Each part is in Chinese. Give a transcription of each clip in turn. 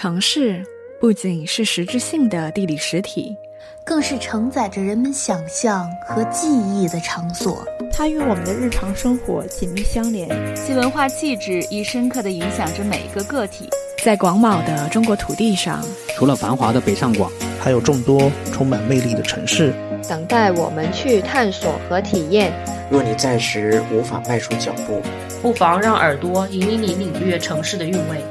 城市不仅是实质性的地理实体，更是承载着人们想象和记忆的场所。它与我们的日常生活紧密相连，其文化气质亦深刻地影响着每一个个体。在广袤的中国土地上，除了繁华的北上广，还有众多充满魅力的城市，等待我们去探索和体验。若你暂时无法迈出脚步，不妨让耳朵引领你领略城市的韵味。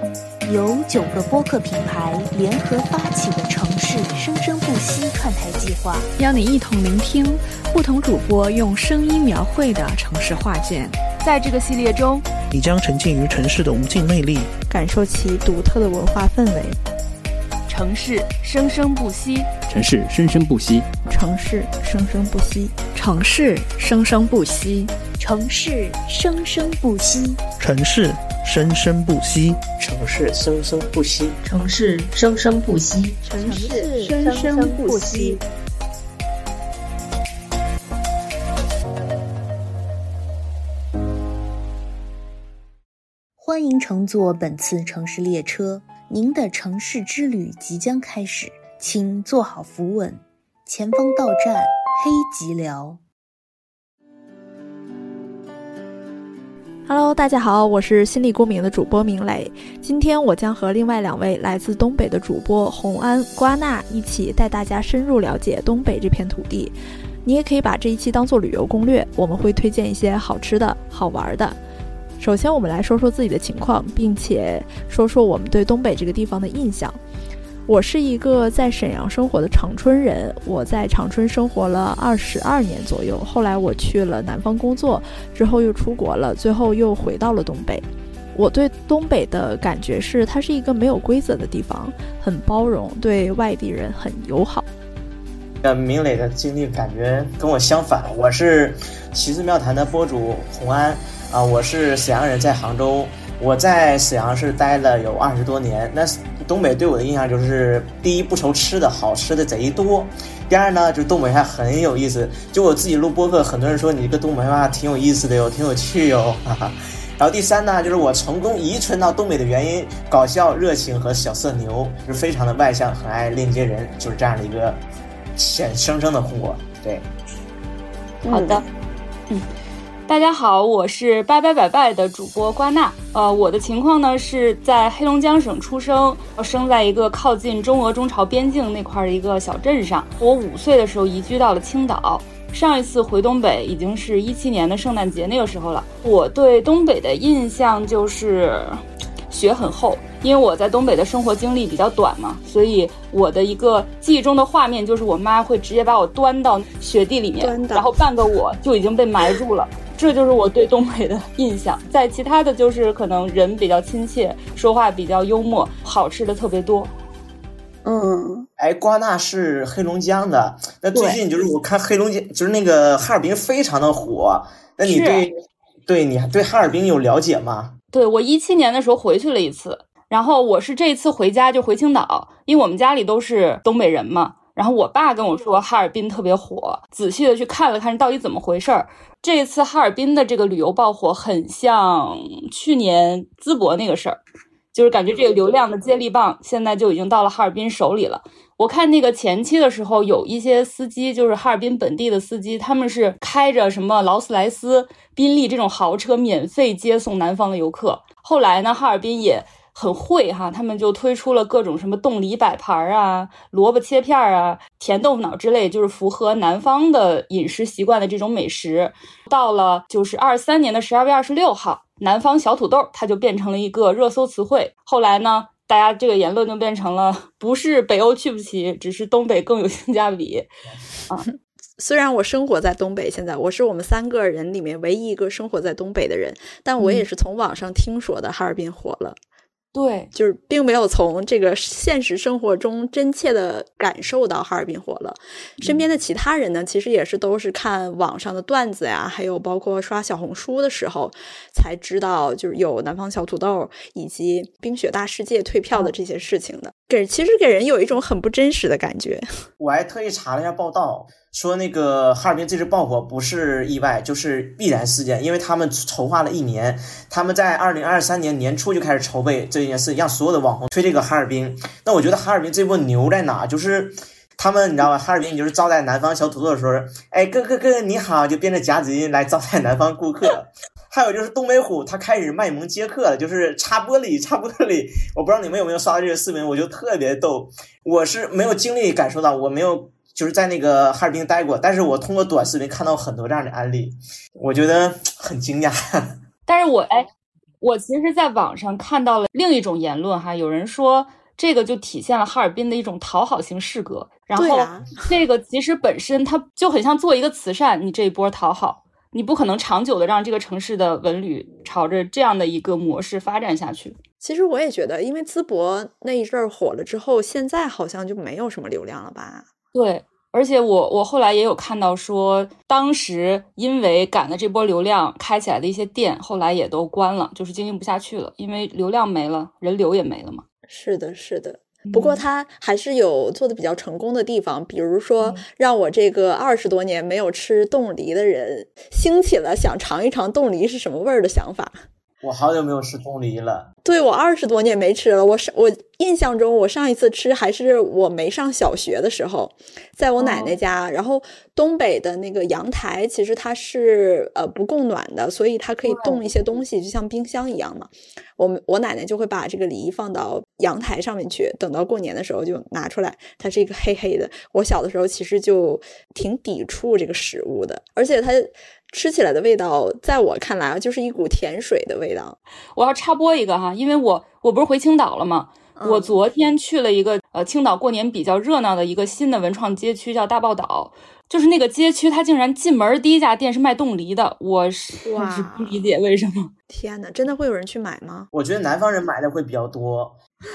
由九个播客品牌联合发起的城市生生不息串台计划，邀你一同聆听不同主播用声音描绘的城市画卷。在这个系列中，你将沉浸于城市的无尽魅力，感受其独特的文化氛围。城市生生不息，城市生生不息，城市生生不息，城市生生不息，城市生生不息，城市生生不息，城市生生不息，城市生生不息，城市生生不息。欢迎乘坐本次城市列车。您的城市之旅即将开始，请坐好扶稳，前方到站黑吉辽。Hello，大家好，我是心力公民的主播明磊。今天我将和另外两位来自东北的主播红安、瓜娜一起带大家深入了解东北这片土地。你也可以把这一期当做旅游攻略，我们会推荐一些好吃的、好玩的。首先，我们来说说自己的情况，并且说说我们对东北这个地方的印象。我是一个在沈阳生活的长春人，我在长春生活了二十二年左右。后来我去了南方工作，之后又出国了，最后又回到了东北。我对东北的感觉是，它是一个没有规则的地方，很包容，对外地人很友好。呃，明磊的经历感觉跟我相反，我是奇思妙谈的播主洪安。啊，我是沈阳人，在杭州。我在沈阳是待了有二十多年。那东北对我的印象就是：第一，不愁吃的，好吃的贼多；第二呢，就东北还很有意思。就我自己录播客，很多人说你这个东北话挺有意思的哟，挺有趣哟。哈哈。然后第三呢，就是我成功遗传到东北的原因：搞笑、热情和小色牛，就是非常的外向，很爱链接人，就是这样的一个显生生的我。对，好的，嗯。大家好，我是拜拜拜拜的主播瓜娜。呃，我的情况呢是在黑龙江省出生，生在一个靠近中俄中朝边境那块的一个小镇上。我五岁的时候移居到了青岛。上一次回东北已经是一七年的圣诞节那个时候了。我对东北的印象就是雪很厚，因为我在东北的生活经历比较短嘛，所以我的一个记忆中的画面就是我妈会直接把我端到雪地里面，然后半个我就已经被埋住了。这就是我对东北的印象，在其他的就是可能人比较亲切，说话比较幽默，好吃的特别多。嗯，哎，瓜纳是黑龙江的，那最近就是我看黑龙江，就是那个哈尔滨非常的火。那你对，对你对哈尔滨有了解吗？对我一七年的时候回去了一次，然后我是这次回家就回青岛，因为我们家里都是东北人嘛。然后我爸跟我说哈尔滨特别火，仔细的去看了看到底怎么回事儿。这次哈尔滨的这个旅游爆火，很像去年淄博那个事儿，就是感觉这个流量的接力棒现在就已经到了哈尔滨手里了。我看那个前期的时候，有一些司机就是哈尔滨本地的司机，他们是开着什么劳斯莱斯、宾利这种豪车免费接送南方的游客。后来呢，哈尔滨也。很会哈，他们就推出了各种什么冻梨摆盘啊、萝卜切片啊、甜豆腐脑之类，就是符合南方的饮食习惯的这种美食。到了就是二三年的十二月二十六号，南方小土豆它就变成了一个热搜词汇。后来呢，大家这个言论就变成了不是北欧去不起，只是东北更有性价比啊。虽然我生活在东北，现在我是我们三个人里面唯一一个生活在东北的人，但我也是从网上听说的哈尔滨火了。对，就是并没有从这个现实生活中真切的感受到哈尔滨火了。身边的其他人呢，其实也是都是看网上的段子呀，还有包括刷小红书的时候才知道，就是有南方小土豆以及冰雪大世界退票的这些事情的。给其实给人有一种很不真实的感觉。我还特意查了一下报道。说那个哈尔滨这次爆火不是意外，就是必然事件，因为他们筹划了一年，他们在二零二三年年初就开始筹备这件事，让所有的网红推这个哈尔滨。那我觉得哈尔滨这波牛在哪？就是他们你知道吧？哈尔滨你就是招待南方小土豆的时候，哎，哥哥哥你好，就变成夹子音来招待南方顾客。还有就是东北虎，他开始卖萌接客了，就是擦玻璃，擦玻璃。我不知道你们有没有刷到这个视频，我就特别逗。我是没有经历感受到，我没有就是在那个哈尔滨待过，但是我通过短视频看到很多这样的案例，我觉得很惊讶。但是我哎，我其实在网上看到了另一种言论哈，有人说这个就体现了哈尔滨的一种讨好型势格，然后这个其实本身它就很像做一个慈善，你这一波讨好。你不可能长久的让这个城市的文旅朝着这样的一个模式发展下去。其实我也觉得，因为淄博那一阵儿火了之后，现在好像就没有什么流量了吧？对，而且我我后来也有看到说，当时因为赶的这波流量开起来的一些店，后来也都关了，就是经营不下去了，因为流量没了，人流也没了嘛。是的，是的。不过他还是有做的比较成功的地方，比如说让我这个二十多年没有吃冻梨的人，兴起了想尝一尝冻梨是什么味儿的想法。我好久没有吃冻梨了。对我二十多年没吃了，我上我印象中我上一次吃还是我没上小学的时候，在我奶奶家。然后东北的那个阳台其实它是呃不供暖的，所以它可以冻一些东西，就像冰箱一样嘛。我们我奶奶就会把这个梨放到阳台上面去，等到过年的时候就拿出来。它是一个黑黑的。我小的时候其实就挺抵触这个食物的，而且它。吃起来的味道，在我看来啊，就是一股甜水的味道。我要插播一个哈，因为我我不是回青岛了吗？我昨天去了一个呃青岛过年比较热闹的一个新的文创街区，叫大报岛。就是那个街区，它竟然进门第一家店是卖冻梨的，我是不理解为什么。天哪，真的会有人去买吗？我觉得南方人买的会比较多。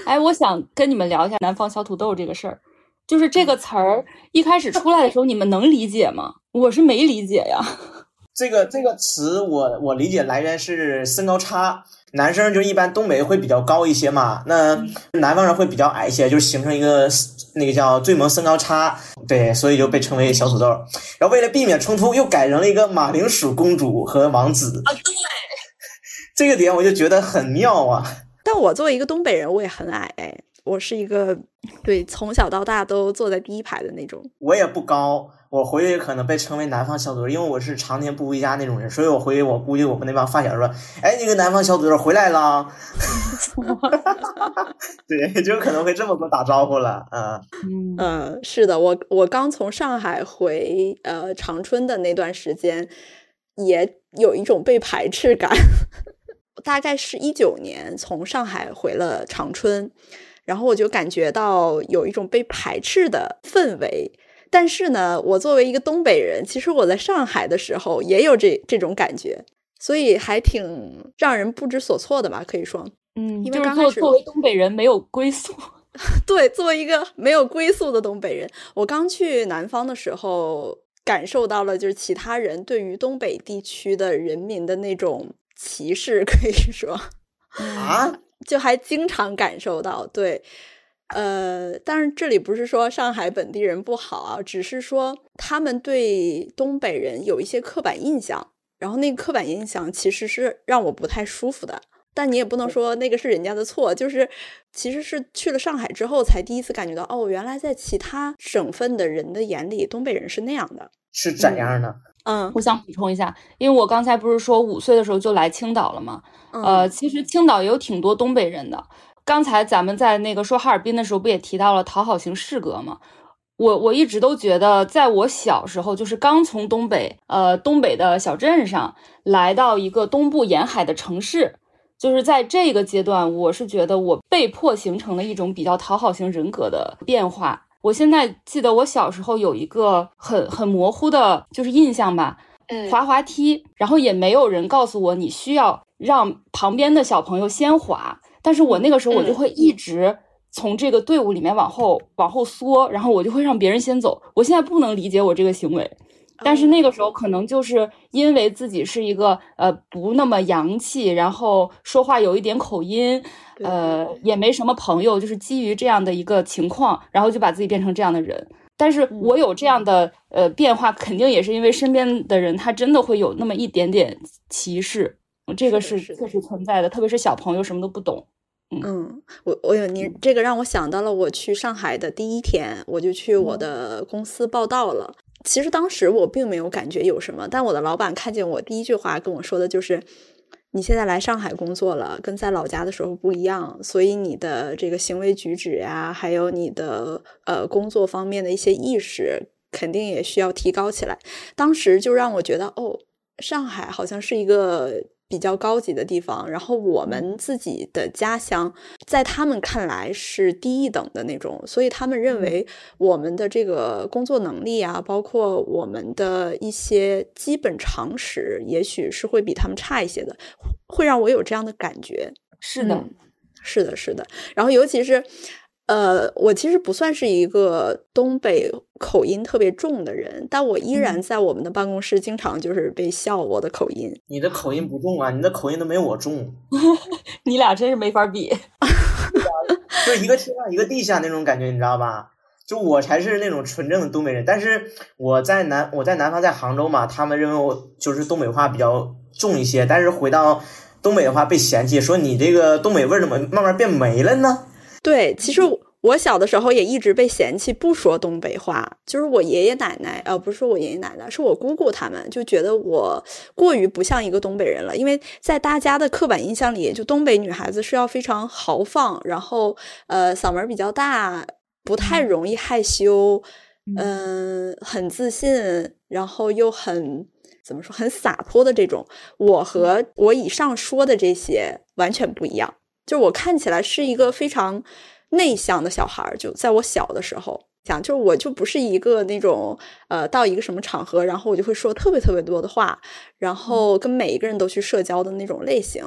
哎，我想跟你们聊一下南方小土豆这个事儿。就是这个词儿一开始出来的时候，你们能理解吗？我是没理解呀。这个这个词我我理解来源是身高差，男生就一般东北会比较高一些嘛，那南方人会比较矮一些，就形成一个那个叫最萌身高差，对，所以就被称为小土豆。然后为了避免冲突，又改成了一个马铃薯公主和王子啊，对，这个点我就觉得很妙啊。但我作为一个东北人，我也很矮，我是一个对从小到大都坐在第一排的那种，我也不高。我回去可能被称为南方小土豆，因为我是常年不回家那种人，所以我回去我估计我们那帮发小说，哎，那个南方小土豆回来了，对，就可能会这么跟我打招呼了，嗯。嗯，是的，我我刚从上海回呃长春的那段时间，也有一种被排斥感，大概是一九年从上海回了长春，然后我就感觉到有一种被排斥的氛围。但是呢，我作为一个东北人，其实我在上海的时候也有这这种感觉，所以还挺让人不知所措的吧？可以说，嗯，因为刚开始作为东北人没有归宿，对，作为一个没有归宿的东北人，我刚去南方的时候，感受到了就是其他人对于东北地区的人民的那种歧视，可以说啊，就还经常感受到，对。呃，但是这里不是说上海本地人不好啊，只是说他们对东北人有一些刻板印象，然后那个刻板印象其实是让我不太舒服的。但你也不能说那个是人家的错，就是其实是去了上海之后才第一次感觉到，哦，原来在其他省份的人的眼里，东北人是那样的，是怎样的？嗯，我想补充一下，因为我刚才不是说五岁的时候就来青岛了吗？呃，其实青岛也有挺多东北人的。刚才咱们在那个说哈尔滨的时候，不也提到了讨好型适格吗？我我一直都觉得，在我小时候，就是刚从东北，呃，东北的小镇上来到一个东部沿海的城市，就是在这个阶段，我是觉得我被迫形成了一种比较讨好型人格的变化。我现在记得我小时候有一个很很模糊的，就是印象吧，滑滑梯，然后也没有人告诉我你需要让旁边的小朋友先滑。但是我那个时候，我就会一直从这个队伍里面往后往后缩，然后我就会让别人先走。我现在不能理解我这个行为，但是那个时候可能就是因为自己是一个呃不那么洋气，然后说话有一点口音，呃也没什么朋友，就是基于这样的一个情况，然后就把自己变成这样的人。但是我有这样的呃变化，肯定也是因为身边的人他真的会有那么一点点歧视，这个是确实存在的，特别是小朋友什么都不懂。嗯，我我有你这个让我想到了我去上海的第一天，我就去我的公司报道了。其实当时我并没有感觉有什么，但我的老板看见我第一句话跟我说的就是：“你现在来上海工作了，跟在老家的时候不一样，所以你的这个行为举止呀，还有你的呃工作方面的一些意识，肯定也需要提高起来。”当时就让我觉得，哦，上海好像是一个。比较高级的地方，然后我们自己的家乡在他们看来是低一等的那种，所以他们认为我们的这个工作能力啊，包括我们的一些基本常识，也许是会比他们差一些的，会让我有这样的感觉。是的，是的，是的。然后尤其是。呃，我其实不算是一个东北口音特别重的人，但我依然在我们的办公室经常就是被笑我的口音。你的口音不重啊，你的口音都没有我重。你俩真是没法比，就一个天上一个地下那种感觉，你知道吧？就我才是那种纯正的东北人，但是我在南我在南方在杭州嘛，他们认为我就是东北话比较重一些，但是回到东北的话被嫌弃，说你这个东北味儿怎么慢慢变没了呢？对，其实我小的时候也一直被嫌弃不说东北话，就是我爷爷奶奶，呃，不是说我爷爷奶奶，是我姑姑他们就觉得我过于不像一个东北人了，因为在大家的刻板印象里，就东北女孩子是要非常豪放，然后呃嗓门比较大，不太容易害羞，嗯，很自信，然后又很怎么说，很洒脱的这种。我和我以上说的这些完全不一样。就我看起来是一个非常内向的小孩儿，就在我小的时候讲，就是我就不是一个那种呃，到一个什么场合，然后我就会说特别特别多的话，然后跟每一个人都去社交的那种类型。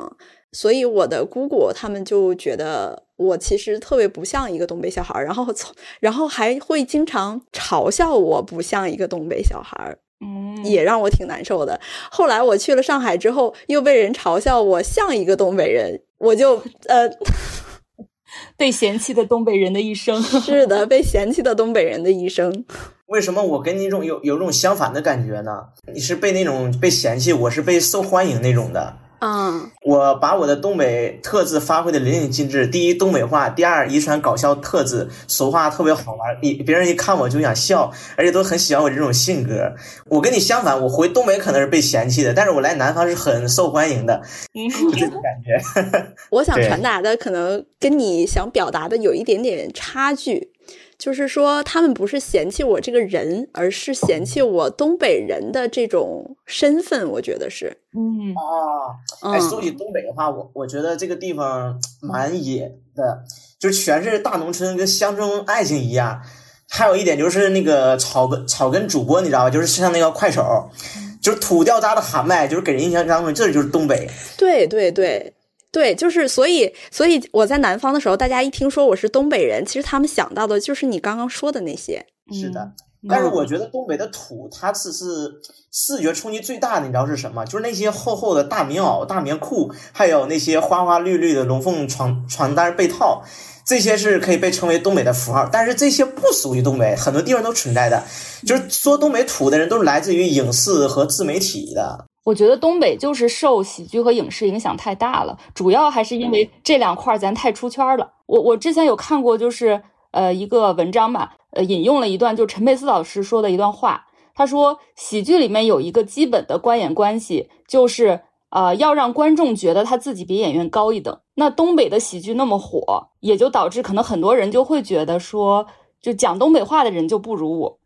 所以我的姑姑他们就觉得我其实特别不像一个东北小孩儿，然后从然后还会经常嘲笑我不像一个东北小孩儿，嗯，也让我挺难受的。后来我去了上海之后，又被人嘲笑我像一个东北人。我就呃，被嫌弃的东北人的一生，是的，被嫌弃的东北人的一生。为什么我跟你种有有种相反的感觉呢？你是被那种被嫌弃，我是被受欢迎那种的。嗯，我把我的东北特质发挥的淋漓尽致。第一，东北话；第二，遗传搞笑特质，说话特别好玩，一别人一看我就想笑，而且都很喜欢我这种性格。我跟你相反，我回东北可能是被嫌弃的，但是我来南方是很受欢迎的，这种感觉。我想传达的可能跟你想表达的有一点点差距。就是说，他们不是嫌弃我这个人，而是嫌弃我东北人的这种身份。我觉得是，嗯啊，哎，说起东北的话，我我觉得这个地方蛮野的，就全是大农村，跟乡村爱情一样。还有一点就是那个草根草根主播，你知道吧？就是像那个快手，就是土掉渣的喊麦，就是给人印象当中，这就是东北。对对对。对，就是所以，所以我在南方的时候，大家一听说我是东北人，其实他们想到的就是你刚刚说的那些。是的，但是我觉得东北的土，它只是视觉冲击最大的，你知道是什么？就是那些厚厚的大棉袄、大棉裤，还有那些花花绿绿的龙凤床床单被套，这些是可以被称为东北的符号。但是这些不属于东北，很多地方都存在的。就是说东北土的人，都是来自于影视和自媒体的。我觉得东北就是受喜剧和影视影响太大了，主要还是因为这两块咱太出圈了。我我之前有看过，就是呃一个文章吧，呃引用了一段就陈佩斯老师说的一段话，他说喜剧里面有一个基本的观演关系，就是呃要让观众觉得他自己比演员高一等。那东北的喜剧那么火，也就导致可能很多人就会觉得说，就讲东北话的人就不如我，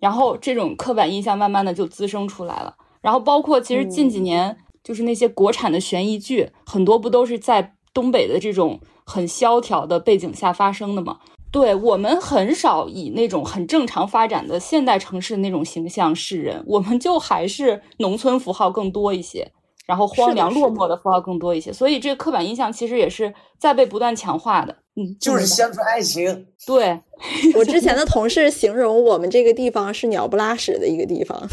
然后这种刻板印象慢慢的就滋生出来了。然后包括其实近几年，就是那些国产的悬疑剧，很多不都是在东北的这种很萧条的背景下发生的吗？对我们很少以那种很正常发展的现代城市的那种形象示人，我们就还是农村符号更多一些，然后荒凉落寞的符号更多一些，所以这个刻板印象其实也是在被不断强化的。嗯，就是乡村爱情。对我之前 的同事形容我们这个地方是鸟不拉屎的一个地方。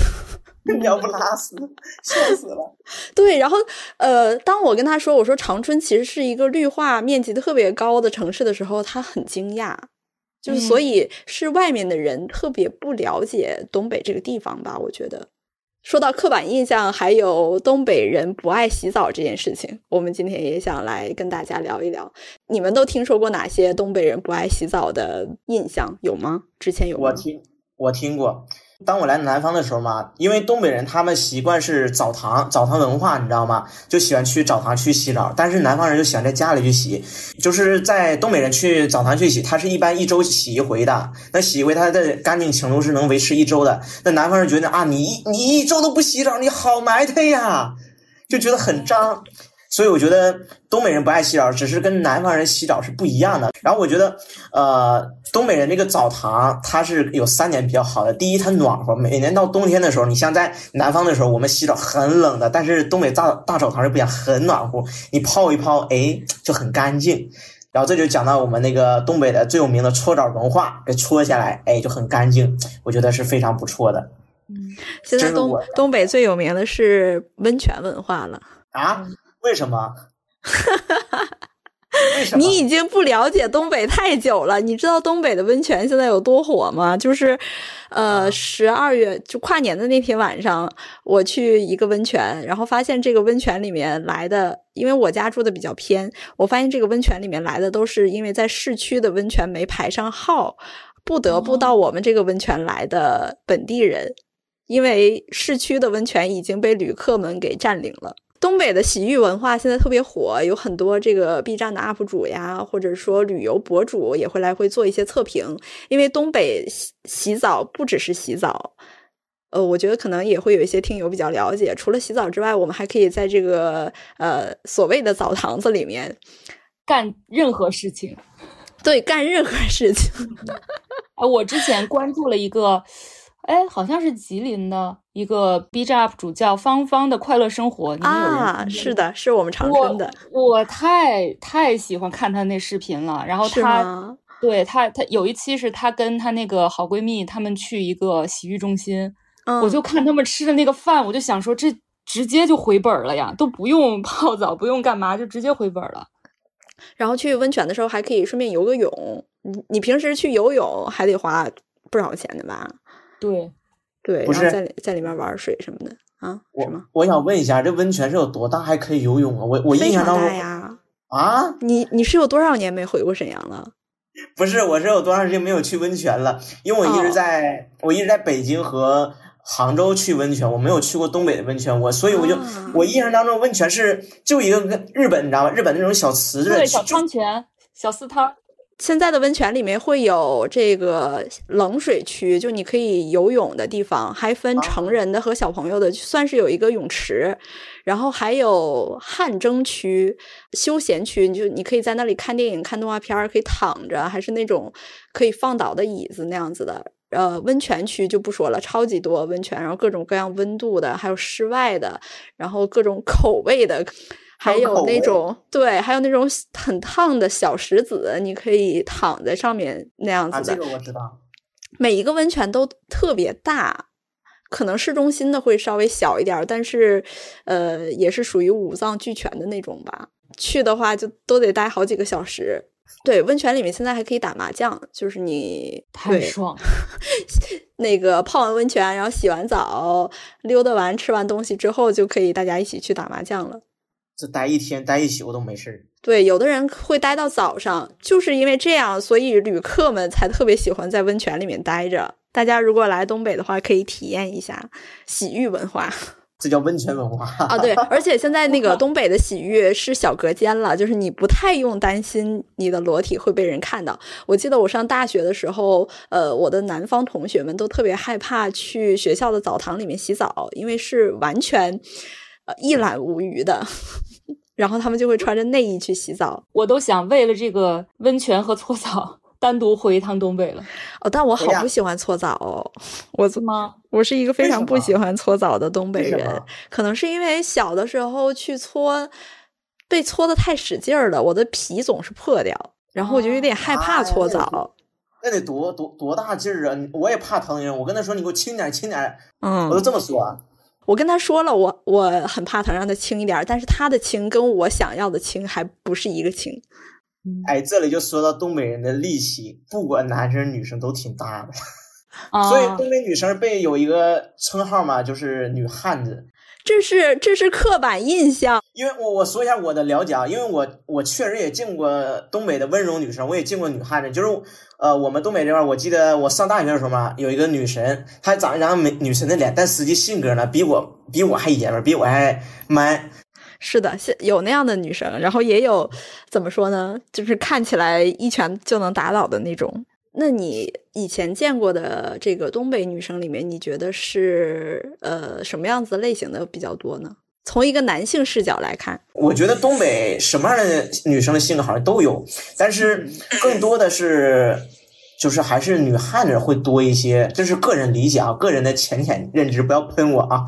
鸟不拉屎，笑死了。对，然后呃，当我跟他说我说长春其实是一个绿化面积特别高的城市的时候，他很惊讶。就是所以是外面的人特别不了解东北这个地方吧？我觉得。说到刻板印象，还有东北人不爱洗澡这件事情，我们今天也想来跟大家聊一聊。你们都听说过哪些东北人不爱洗澡的印象有吗？之前有吗？我听，我听过。当我来南方的时候嘛，因为东北人他们习惯是澡堂，澡堂文化，你知道吗？就喜欢去澡堂去洗澡。但是南方人就喜欢在家里去洗，就是在东北人去澡堂去洗，他是一般一周洗一回的。那洗一回，他的干净程度是能维持一周的。那南方人觉得啊，你一你一周都不洗澡，你好埋汰呀，就觉得很脏。所以我觉得东北人不爱洗澡，只是跟南方人洗澡是不一样的。然后我觉得，呃，东北人那个澡堂它是有三点比较好的。第一，它暖和，每年到冬天的时候，你像在南方的时候，我们洗澡很冷的，但是东北大大澡堂是不一样，很暖和，你泡一泡，哎，就很干净。然后这就讲到我们那个东北的最有名的搓澡文化，给搓下来，哎，就很干净，我觉得是非常不错的。嗯，现在东东北最有名的是温泉文化了啊。为什么？你已经不了解东北太久了。你知道东北的温泉现在有多火吗？就是，呃，十二月就跨年的那天晚上，我去一个温泉，然后发现这个温泉里面来的，因为我家住的比较偏，我发现这个温泉里面来的都是因为在市区的温泉没排上号，不得不到我们这个温泉来的本地人，因为市区的温泉已经被旅客们给占领了。东北的洗浴文化现在特别火，有很多这个 B 站的 UP 主呀，或者说旅游博主也会来会做一些测评。因为东北洗洗澡不只是洗澡，呃，我觉得可能也会有一些听友比较了解。除了洗澡之外，我们还可以在这个呃所谓的澡堂子里面干任何事情。对，干任何事情。哎，我之前关注了一个。哎，好像是吉林的一个 B 站 UP 主叫芳芳的快乐生活你啊，是的，是我们长春的。我太太喜欢看她那视频了，然后她对她她有一期是她跟她那个好闺蜜她们去一个洗浴中心，我就看他们吃的那个饭，我就想说这直接就回本了呀，都不用泡澡，不用干嘛，就直接回本了。然后去温泉的时候还可以顺便游个泳，你你平时去游泳还得花不少钱的吧？对，对，不是在在里面玩水什么的啊？我我想问一下，这温泉是有多大，还可以游泳啊？我我印象当中呀啊，你你是有多少年没回过沈阳了？不是，我是有多长时间没有去温泉了？因为我一直在我一直在北京和杭州去温泉，我没有去过东北的温泉，我所以我就我印象当中温泉是就一个日本，你知道吗？日本那种小池子，对小汤泉、小私汤。现在的温泉里面会有这个冷水区，就你可以游泳的地方，还分成人的和小朋友的，算是有一个泳池。然后还有汗蒸区、休闲区，你就你可以在那里看电影、看动画片，可以躺着，还是那种可以放倒的椅子那样子的。呃，温泉区就不说了，超级多温泉，然后各种各样温度的，还有室外的，然后各种口味的。还有那种对，还有那种很烫的小石子，你可以躺在上面那样子的。这个我知道。每一个温泉都特别大，可能市中心的会稍微小一点，但是呃，也是属于五脏俱全的那种吧。去的话就都得待好几个小时。对，温泉里面现在还可以打麻将，就是你太爽。那个泡完温泉，然后洗完澡，溜达完吃完东西之后，就可以大家一起去打麻将了。这待一天待一宿都没事儿。对，有的人会待到早上，就是因为这样，所以旅客们才特别喜欢在温泉里面待着。大家如果来东北的话，可以体验一下洗浴文化。这叫温泉文化啊！对，而且现在那个 东北的洗浴是小隔间了，就是你不太用担心你的裸体会被人看到。我记得我上大学的时候，呃，我的南方同学们都特别害怕去学校的澡堂里面洗澡，因为是完全呃一览无余的。然后他们就会穿着内衣去洗澡，我都想为了这个温泉和搓澡单独回一趟东北了。哦，但我好不喜欢搓澡哦，我怎么？我是一个非常不喜欢搓澡的东北人，可能是因为小的时候去搓，被搓的太使劲儿了，我的皮总是破掉，然后我就有点害怕搓澡。那得多多多大劲儿啊！我也怕疼人，我跟他说：“你给我轻点，轻点。”嗯，我都这么说。我跟他说了，我我很怕疼，让他轻一点。但是他的轻跟我想要的轻还不是一个轻。哎，这里就说到东北人的力气，不管男生女生都挺大的，啊 所以东北女生被有一个称号嘛，就是女汉子。这是这是刻板印象。因为我我说一下我的了解啊，因为我我确实也见过东北的温柔女生，我也见过女汉子，就是呃我们东北这边，我记得我上大学的时候嘛，有一个女神，她长一张美女神的脸，但实际性格呢比我比我还爷们儿，比我还 man。是的，是有那样的女生，然后也有怎么说呢，就是看起来一拳就能打倒的那种。那你以前见过的这个东北女生里面，你觉得是呃什么样子类型的比较多呢？从一个男性视角来看，我觉得东北什么样的女生的性格好像都有，但是更多的是，就是还是女汉子会多一些，这是个人理解啊，个人的浅浅认知，不要喷我啊。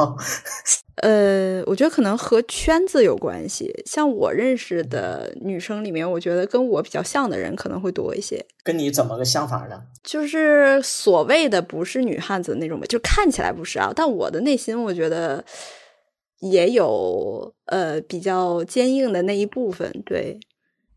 呃，我觉得可能和圈子有关系。像我认识的女生里面，我觉得跟我比较像的人可能会多一些。跟你怎么个想法呢？就是所谓的不是女汉子那种吧，就看起来不是啊，但我的内心我觉得也有呃比较坚硬的那一部分。对，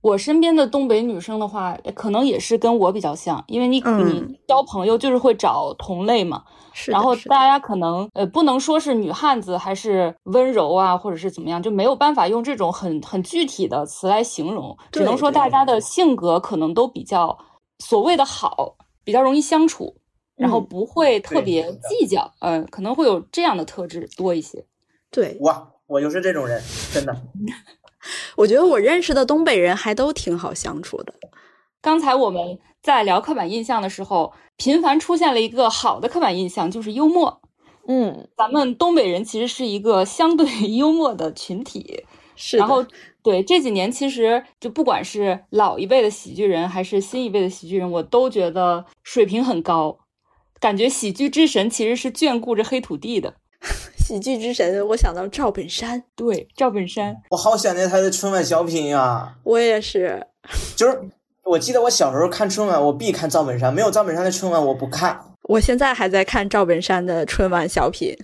我身边的东北女生的话，可能也是跟我比较像，因为你、嗯你交朋友就是会找同类嘛。是然后大家可能呃不能说是女汉子还是温柔啊，或者是怎么样，就没有办法用这种很很具体的词来形容，只能说大家的性格可能都比较所谓的好，比较容易相处，然后嗯不会特别计较，嗯、可能会有这样的特质多一些。对，我，我就是这种人，真的。我觉得我认识的东北人还都挺好相处的。刚才我们在聊刻板印象的时候，频繁出现了一个好的刻板印象，就是幽默。嗯，咱们东北人其实是一个相对幽默的群体，是的。然后对这几年其实就不管是老一辈的喜剧人还是新一辈的喜剧人，我都觉得水平很高，感觉喜剧之神其实是眷顾着黑土地的。喜剧之神，我想到赵本山，对，赵本山，我好想念他的春晚小品呀、我也是。就是我记得我小时候看春晚，我必看赵本山，没有赵本山的春晚我不看。我现在还在看赵本山的春晚小品，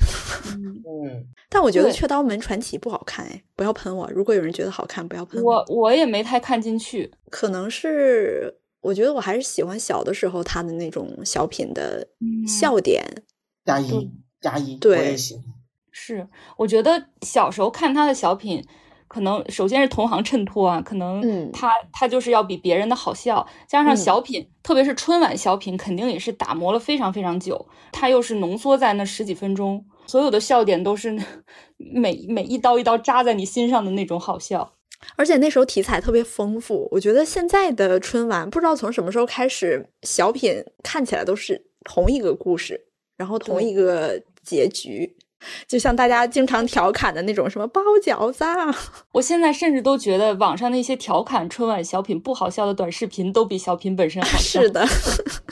嗯，但我觉得对《雀刀门传奇》不好看哎，不要喷我。如果有人觉得好看，不要喷我我也没太看进去。可能是我觉得我还是喜欢小的时候他的那种小品的嗯笑点。加一加一，对我也喜欢。是，我觉得小时候看他的小品，可能首先是同行衬托啊，可能嗯。他、他就是要比别人的好笑，加上嗯。小品，特别是春晚小品，肯定也是打磨了非常非常久，他又是浓缩在那十几分钟，所有的笑点都是每每一刀一刀扎在你心上的那种好笑。而且那时候题材特别丰富，我觉得现在的春晚不知道从什么时候开始，小品看起来都是同一个故事，然后同一个结局，就像大家经常调侃的那种什么包饺子啊，我现在甚至都觉得网上那些调侃春晚小品不好笑的短视频，都比小品本身好笑。是的，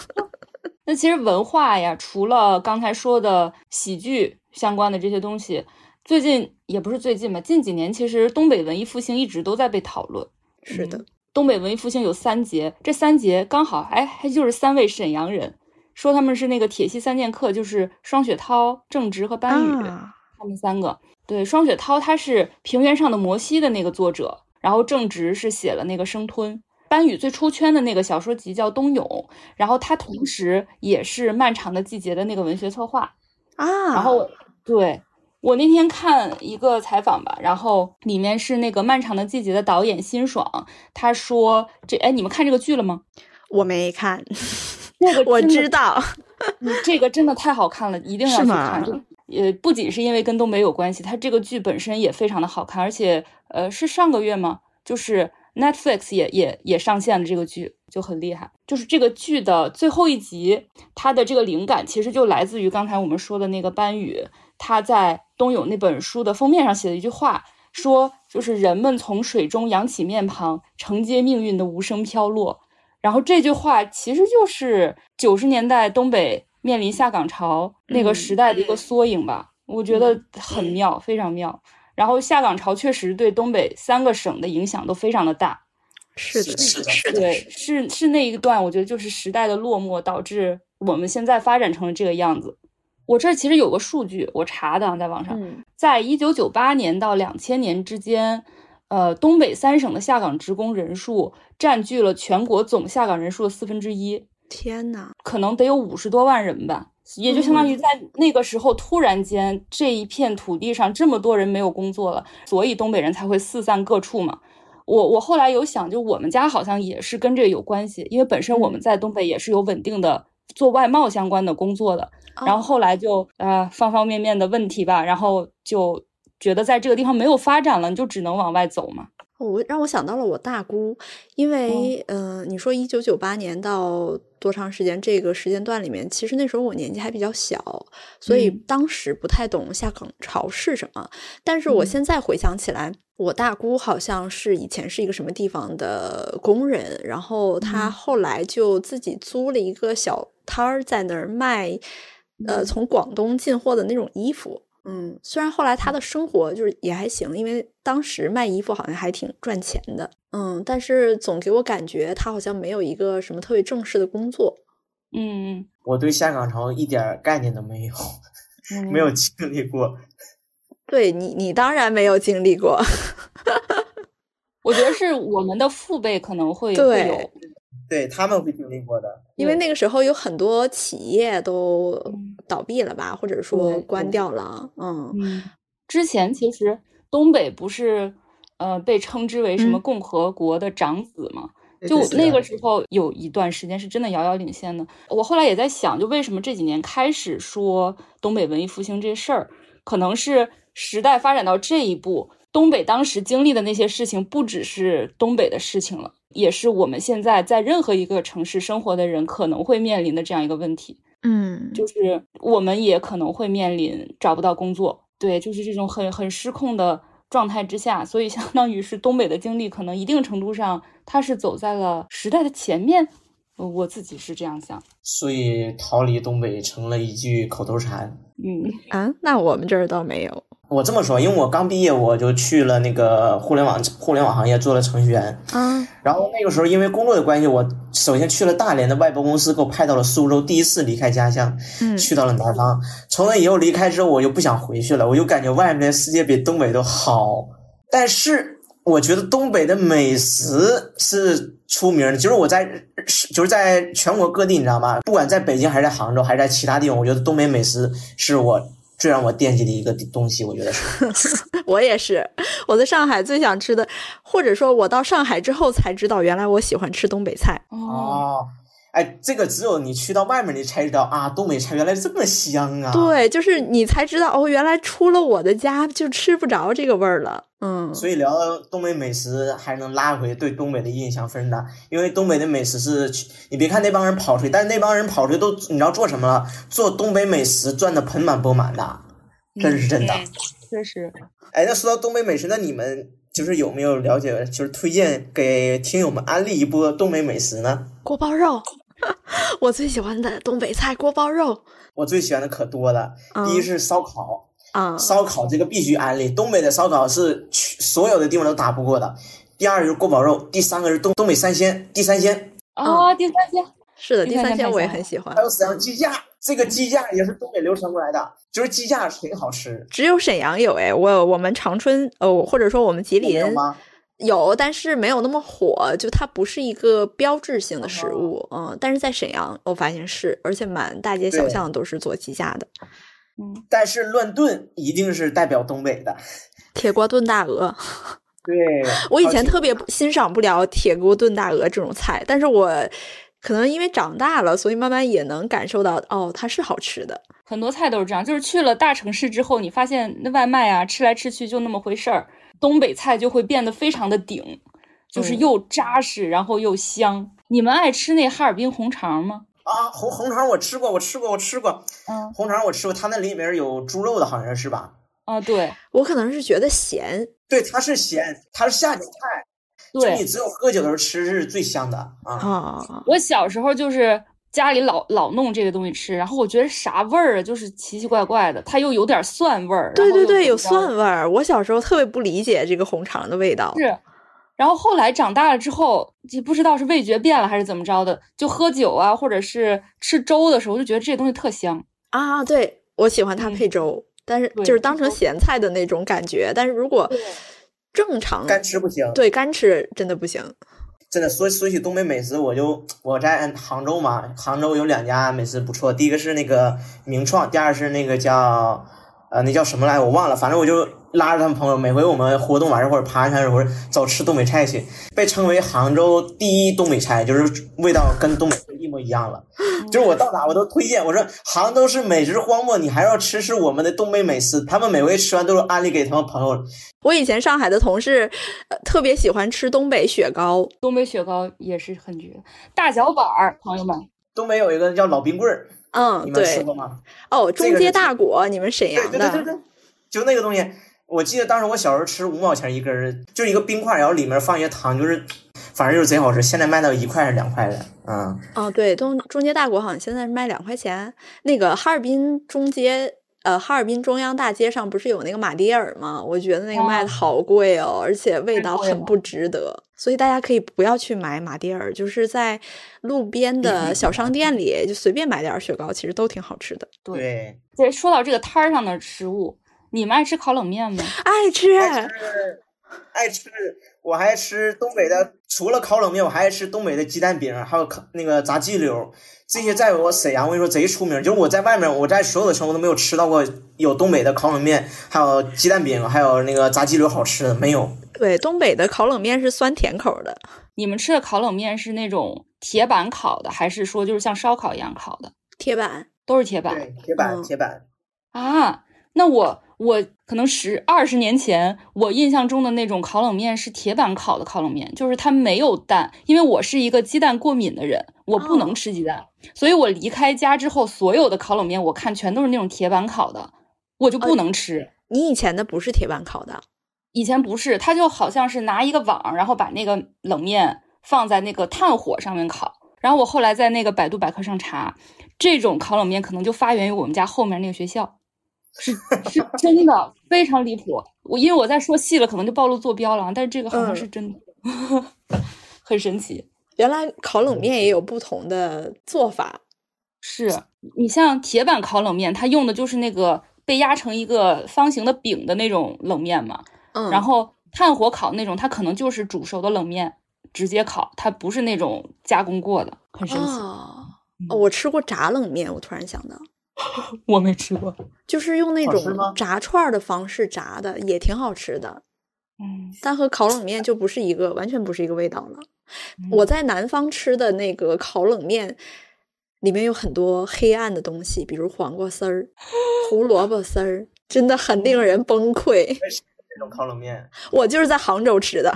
那其实文化呀，除了刚才说的喜剧相关的这些东西，最近也不是最近吧，近几年其实东北文艺复兴一直都在被讨论。是的，东北文艺复兴有三杰，这三杰刚好哎还就是三位沈阳人，说他们是那个铁西三剑客，就是双雪涛、郑直和班宇。啊，他们三个，对，双雪涛他是《平原上的摩西》的那个作者，然后郑直是写了那个《生吞》，班宇最出圈的那个小说集叫《冬泳》，然后他同时也是《漫长的季节》的那个文学策划，啊，然后对我那天看一个采访吧，然后里面是那个《漫长的季节》的导演辛爽，他说这哎你们看这个剧了吗？我没看，那个我知道，你这个真的太好看了，一定要去看。也不仅是因为跟东北有关系，它这个剧本身也非常的好看，而且呃是上个月吗？就是 Netflix 也也也上线了这个剧，就很厉害。就是这个剧的最后一集，它的这个灵感其实就来自于刚才我们说的那个班宇，他在冬泳那本书的封面上写的一句话，说就是人们从水中扬起面庞，承接命运的无声飘落。然后这句话其实就是九十年代东北面临下岗潮那个时代的一个缩影吧，我觉得很妙，非常妙。然后下岗潮确实对东北三个省的影响都非常的大，是的，是的，是的，对，是是那一段，我觉得就是时代的落寞导致我们现在发展成了这个样子。我这儿其实有个数据，我查的啊，在网上，嗯在一九九八年到两千年之间，呃，东北三省的下岗职工人数占据了全国总下岗人数的四分之一，天呐，可能得有五十多万人吧。也就相当于在那个时候，突然间这一片土地上这么多人没有工作了，所以东北人才会四散各处嘛。我我后来有想，就我们家好像也是跟这个有关系，因为本身我们在东北也是有稳定的做外贸相关的工作的，然后后来就呃方方面面的问题吧，然后就觉得在这个地方没有发展了，你就只能往外走嘛。我让我想到了我大姑，因为嗯，你说一九九八年到多长时间这个时间段里面，其实那时候我年纪还比较小，所以当时不太懂下岗潮是什么。但是我现在回想起来，我大姑好像是以前是一个什么地方的工人，然后她后来就自己租了一个小摊儿在那儿卖，呃，从广东进货的那种衣服。嗯，虽然后来他的生活就是也还行，因为当时卖衣服好像还挺赚钱的。嗯，但是总给我感觉他好像没有一个什么特别正式的工作。嗯，我对下岗潮一点概念都没有，没有经历过。对你，你当然没有经历过。我觉得是我们的父辈可能会会有。对他们会经历过的，因为那个时候有很多企业都倒闭了吧，或者说关掉了。嗯嗯，之前其实东北不是呃被称之为什么共和国的长子吗？就那个时候有一段时间是真的遥遥领先的。我后来也在想，就为什么这几年开始说东北文艺复兴这事儿，可能是时代发展到这一步，东北当时经历的那些事情不只是东北的事情了。也是我们现在在任何一个城市生活的人可能会面临的这样一个问题，嗯，就是我们也可能会面临找不到工作，对，就是这种很很失控的状态之下，所以相当于是东北的经历，可能一定程度上它是走在了时代的前面，我自己是这样想，所以逃离东北成了一句口头禅，嗯。啊，那我们这儿倒没有。我这么说，因为我刚毕业，我就去了那个互联网互联网行业做了程序员。嗯，然后那个时候因为工作的关系，我首先去了大连的外包公司，给我派到了苏州，第一次离开家乡，去到了南方。从那以后离开之后，我就不想回去了，我就感觉外面的世界比东北都好。但是我觉得东北的美食是出名的，就是我在就是在全国各地，你知道吗？不管在北京还是在杭州还是在其他地方，我觉得东北美食是我。最让我惦记的一个东西，我觉得是。我也是，我在上海最想吃的，或者说我到上海之后才知道，原来我喜欢吃东北菜。哦，哎，这个只有你去到外面，你才知道啊，东北菜原来这么香啊。对，就是你才知道哦，原来出了我的家就吃不着这个味儿了。嗯，所以聊到东北美食，还能拉回对东北的印象分大。因为东北的美食是，你别看那帮人跑出去，但是那帮人跑出去都你知道做什么了？做东北美食赚的盆满钵满的，这是真的。确实。哎，那说到东北美食，那你们就是有没有了解，就是推荐给听友们安利一波东北美食呢？锅包肉，我最喜欢的东北菜锅包肉。我最喜欢的可多了，第一是烧烤。啊，烧烤这个必须安利，东北的烧烤是所有的地方都打不过的。第二是锅包肉，第三个是东东北三鲜，地三鲜啊，地三鲜是的，地三鲜我也很喜欢。还有沈阳鸡架，这个鸡架也是东北流传过来的，就是鸡架挺好吃。只有沈阳有哎，我我们长春呃，或者说我们吉林有，但是没有那么火，就它不是一个标志性的食物，嗯，但是在沈阳我发现是，而且满大街小巷都是做鸡架的。嗯但是乱炖一定是代表东北的，铁锅炖大鹅。对，我以前特别欣赏不了铁锅炖大鹅这种菜，但是我可能因为长大了，所以慢慢也能感受到，哦，它是好吃的。很多菜都是这样，就是去了大城市之后，你发现那外卖啊，吃来吃去就那么回事儿，东北菜就会变得非常的顶，就是又扎实，然后又香。你们爱吃那哈尔滨红肠吗？啊，红红肠我吃过，我吃过，我吃过。嗯，红肠我吃过，它那里面有猪肉的，好像是吧？啊，对，我可能是觉得咸。对，它是咸，它是下酒菜。对，你只有喝酒的时候吃是最香的啊。啊，我小时候就是家里老老弄这个东西吃，然后我觉得啥味儿啊，就是奇奇怪怪的，它又有点蒜味儿。对对对，有蒜味儿。我小时候特别不理解这个红肠的味道。是。然后后来长大了之后，就不知道是味觉变了还是怎么着的，就喝酒啊，或者是吃粥的时候，就觉得这些东西特香啊。对我喜欢它配粥，但是就是当成咸菜的那种感觉。但是如果正常干吃不行。对，干吃真的不行。真的说说起东北美食，我就我在杭州嘛，杭州有两家美食不错，第一个是那个名创，第二是那个叫呃那叫什么来我忘了，反正我就拉着他们朋友，每回我们活动完事或者爬山的时候，走吃东北菜去，被称为杭州第一东北菜，就是味道跟东北一模一样了。就是我到哪我都推荐，我说杭州是美食荒漠，你还要吃吃我们的东北美食。他们每回吃完都是安利给他们朋友。我以前上海的同事，呃，特别喜欢吃东北雪糕，东北雪糕也是很绝。大脚板儿，朋友们，东北有一个叫老冰棍儿，嗯，你们吃过吗？哦，中街大果，你们沈阳的，对对对对，就那个东西。我记得当时我小时候吃五毛钱一根儿，就一个冰块，然后里面放一些糖，就是反正就是贼好吃。现在卖到一块还是两块的，嗯。哦，对，中中街大果好像现在是卖两块钱。那个哈尔滨中街，呃，哈尔滨中央大街上不是有那个马迭尔吗？我觉得那个卖的好贵哦，而且味道很不值得。所以大家可以不要去买马迭尔，就是在路边的小商店里就随便买点雪糕，其实都挺好吃的。对，对，说到这个摊儿上的食物。你们爱吃烤冷面吗？爱吃，爱吃，爱吃。我还吃东北的，除了烤冷面，我还爱吃东北的鸡蛋饼，还有烤那个炸鸡柳。这些在我沈阳，我跟你说贼出名。就是我在外面，我在所有的城市都没有吃到过有东北的烤冷面，还有鸡蛋饼，还有那个炸鸡柳好吃的没有。对，东北的烤冷面是酸甜口的。你们吃的烤冷面是那种铁板烤的，还是说就是像烧烤一样烤的？铁板，都是铁板。对，铁板，铁板。啊，那我。我可能十二十年前，我印象中的那种烤冷面是铁板烤的烤冷面，就是它没有蛋，因为我是一个鸡蛋过敏的人，我不能吃鸡蛋，所以我离开家之后，所有的烤冷面我看全都是那种铁板烤的，我就不能吃。你以前的不是铁板烤的，以前不是，它就好像是拿一个网，然后把那个冷面放在那个炭火上面烤，然后我后来在那个百度百科上查，这种烤冷面可能就发源于我们家后面那个学校。是是真的非常离谱，我因为我在说细了，可能就暴露坐标了，但是这个好像是真的，很神奇。原来烤冷面也有不同的做法，是你像铁板烤冷面，它用的就是那个被压成一个方形的饼的那种冷面嘛，嗯，然后炭火烤那种，它可能就是煮熟的冷面直接烤，它不是那种加工过的，很神奇。哦，我吃过炸冷面，我突然想到。我没吃过，就是用那种炸串的方式炸的，也挺好吃的。嗯，但和烤冷面就不是一个，完全不是一个味道了。我在南方吃的那个烤冷面，里面有很多黑暗的东西，比如黄瓜丝儿、胡萝卜丝儿，真的很令人崩溃。那种烤冷面，我就是在杭州吃的。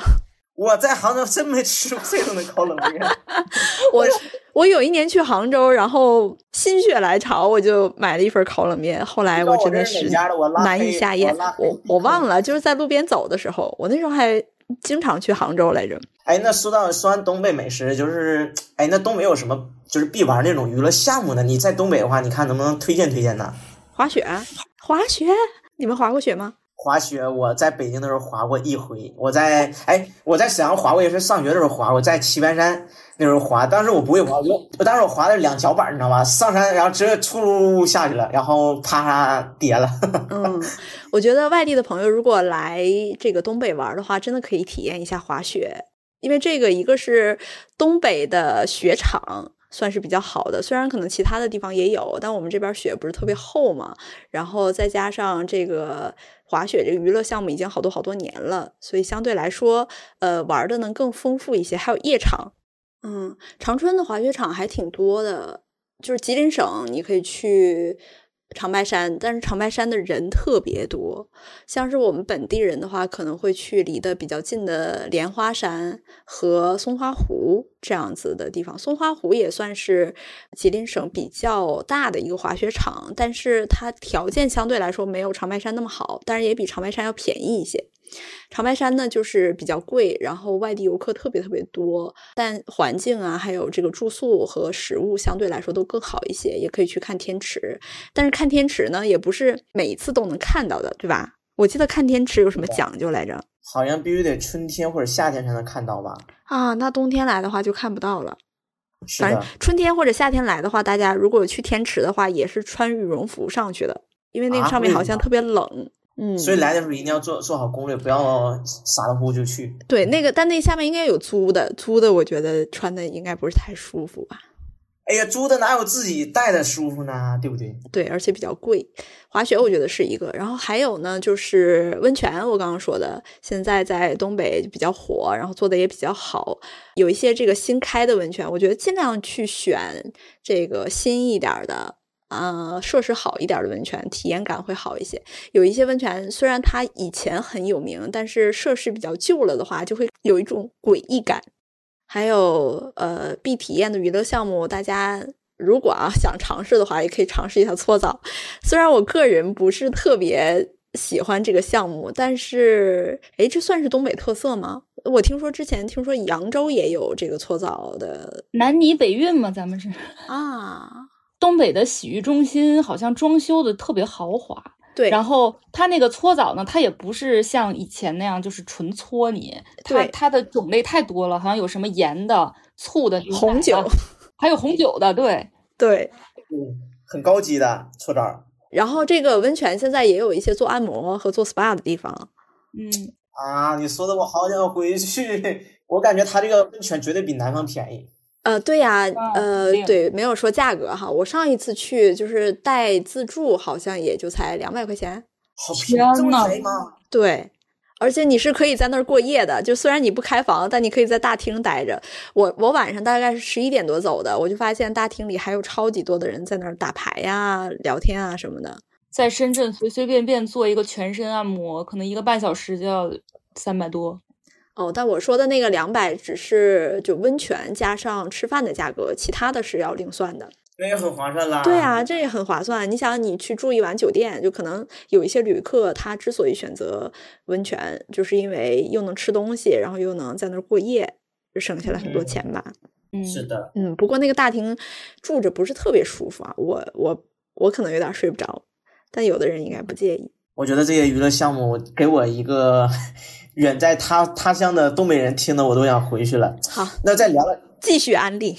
我在杭州真没吃过这种的烤冷面。我 我有一年去杭州，然后心血来潮，我就买了一份烤冷面。后来我真的是难以下咽。我我忘了，就是在路边走的时候，我那时候还经常去杭州来着。哎，那说到说完东北美食，就是哎，那东北有什么就是必玩那种娱乐项目呢？你在东北的话，你看能不能推荐推荐呢？滑雪，滑雪，你们滑过雪吗？滑雪，我在北京的时候滑过一回。我在哎，我在沈阳滑过，也是上学的时候滑过，在棋盘山那时候滑。当时我不会滑，我当时我滑的两脚板，你知道吗？上山然后直接出噜下去了，然后啪跌了。嗯，我觉得外地的朋友如果来这个东北玩的话，真的可以体验一下滑雪，因为这个一个是东北的雪场。算是比较好的，虽然可能其他的地方也有，但我们这边雪不是特别厚嘛。然后再加上这个滑雪这个娱乐项目已经好多好多年了，所以相对来说，呃，玩的能更丰富一些。还有夜场，嗯，长春的滑雪场还挺多的，就是吉林省你可以去。长白山，但是长白山的人特别多。像是我们本地人的话，可能会去离得比较近的莲花山和松花湖这样子的地方。松花湖也算是吉林省比较大的一个滑雪场，但是它条件相对来说没有长白山那么好，但是也比长白山要便宜一些。长白山呢，就是比较贵，然后外地游客特别特别多，但环境啊，还有这个住宿和食物相对来说都更好一些，也可以去看天池。但是看天池呢，也不是每一次都能看到的，对吧？我记得看天池有什么讲究来着？好像必须得春天或者夏天才能看到吧？啊，那冬天来的话就看不到了。反正春天或者夏天来的话，大家如果去天池的话，也是穿羽绒服上去的，因为那个上面好像特别冷。嗯，所以来的时候一定要做做好攻略，不要傻乎乎就去。对，那个但那下面应该有租的，租的我觉得穿的应该不是太舒服吧。哎呀，租的哪有自己带的舒服呢？对不对？对，而且比较贵。滑雪我觉得是一个，然后还有呢，就是温泉。我刚刚说的，现在在东北比较火，然后做的也比较好。有一些这个新开的温泉，我觉得尽量去选这个新一点的，呃，设施好一点的温泉，体验感会好一些。有一些温泉虽然它以前很有名，但是设施比较旧了的话，就会有一种诡异感。还有呃必体验的娱乐项目，大家如果啊想尝试的话，也可以尝试一下搓澡。虽然我个人不是特别喜欢这个项目，但是哎，这算是东北特色吗？我听说之前听说扬州也有这个搓澡的，南泥北运嘛，咱们是啊。东北的洗浴中心好像装修的特别豪华。对，然后它那个搓澡呢，它也不是像以前那样就是纯搓你，它它的种类太多了，好像有什么盐的、醋的、红酒，还有红酒的，对 对，嗯，很高级的搓澡。然后这个温泉现在也有一些做按摩和做 SPA 的地方。嗯啊，你说的我好想回去，我感觉它这个温泉绝对比南方便宜。呃，对呀，呃，对，没有说价格哈。我上一次去就是带自助，好像也就才两百块钱，好便宜，这么便宜吗？对，而且你是可以在那儿过夜的，就虽然你不开房，但你可以在大厅待着。我我晚上大概是十一点多走的，我就发现大厅里还有超级多的人在那儿打牌呀、聊天啊什么的。在深圳随随便便做一个全身按摩，可能一个半小时就要三百多。哦，但我说的那个两百只是就温泉加上吃饭的价格，其他的是要另算的。那也很划算啦。对啊，这也很划算。你想，你去住一晚酒店，就可能有一些旅客他之所以选择温泉，就是因为又能吃东西，然后又能在那儿过夜，就省下来很多钱吧。嗯，是的。嗯，不过那个大厅住着不是特别舒服啊，我我我可能有点睡不着，但有的人应该不介意。我觉得这些娱乐项目给我一个。远在他他乡的东北人听的我都想回去了。好，那再聊了，继续安利。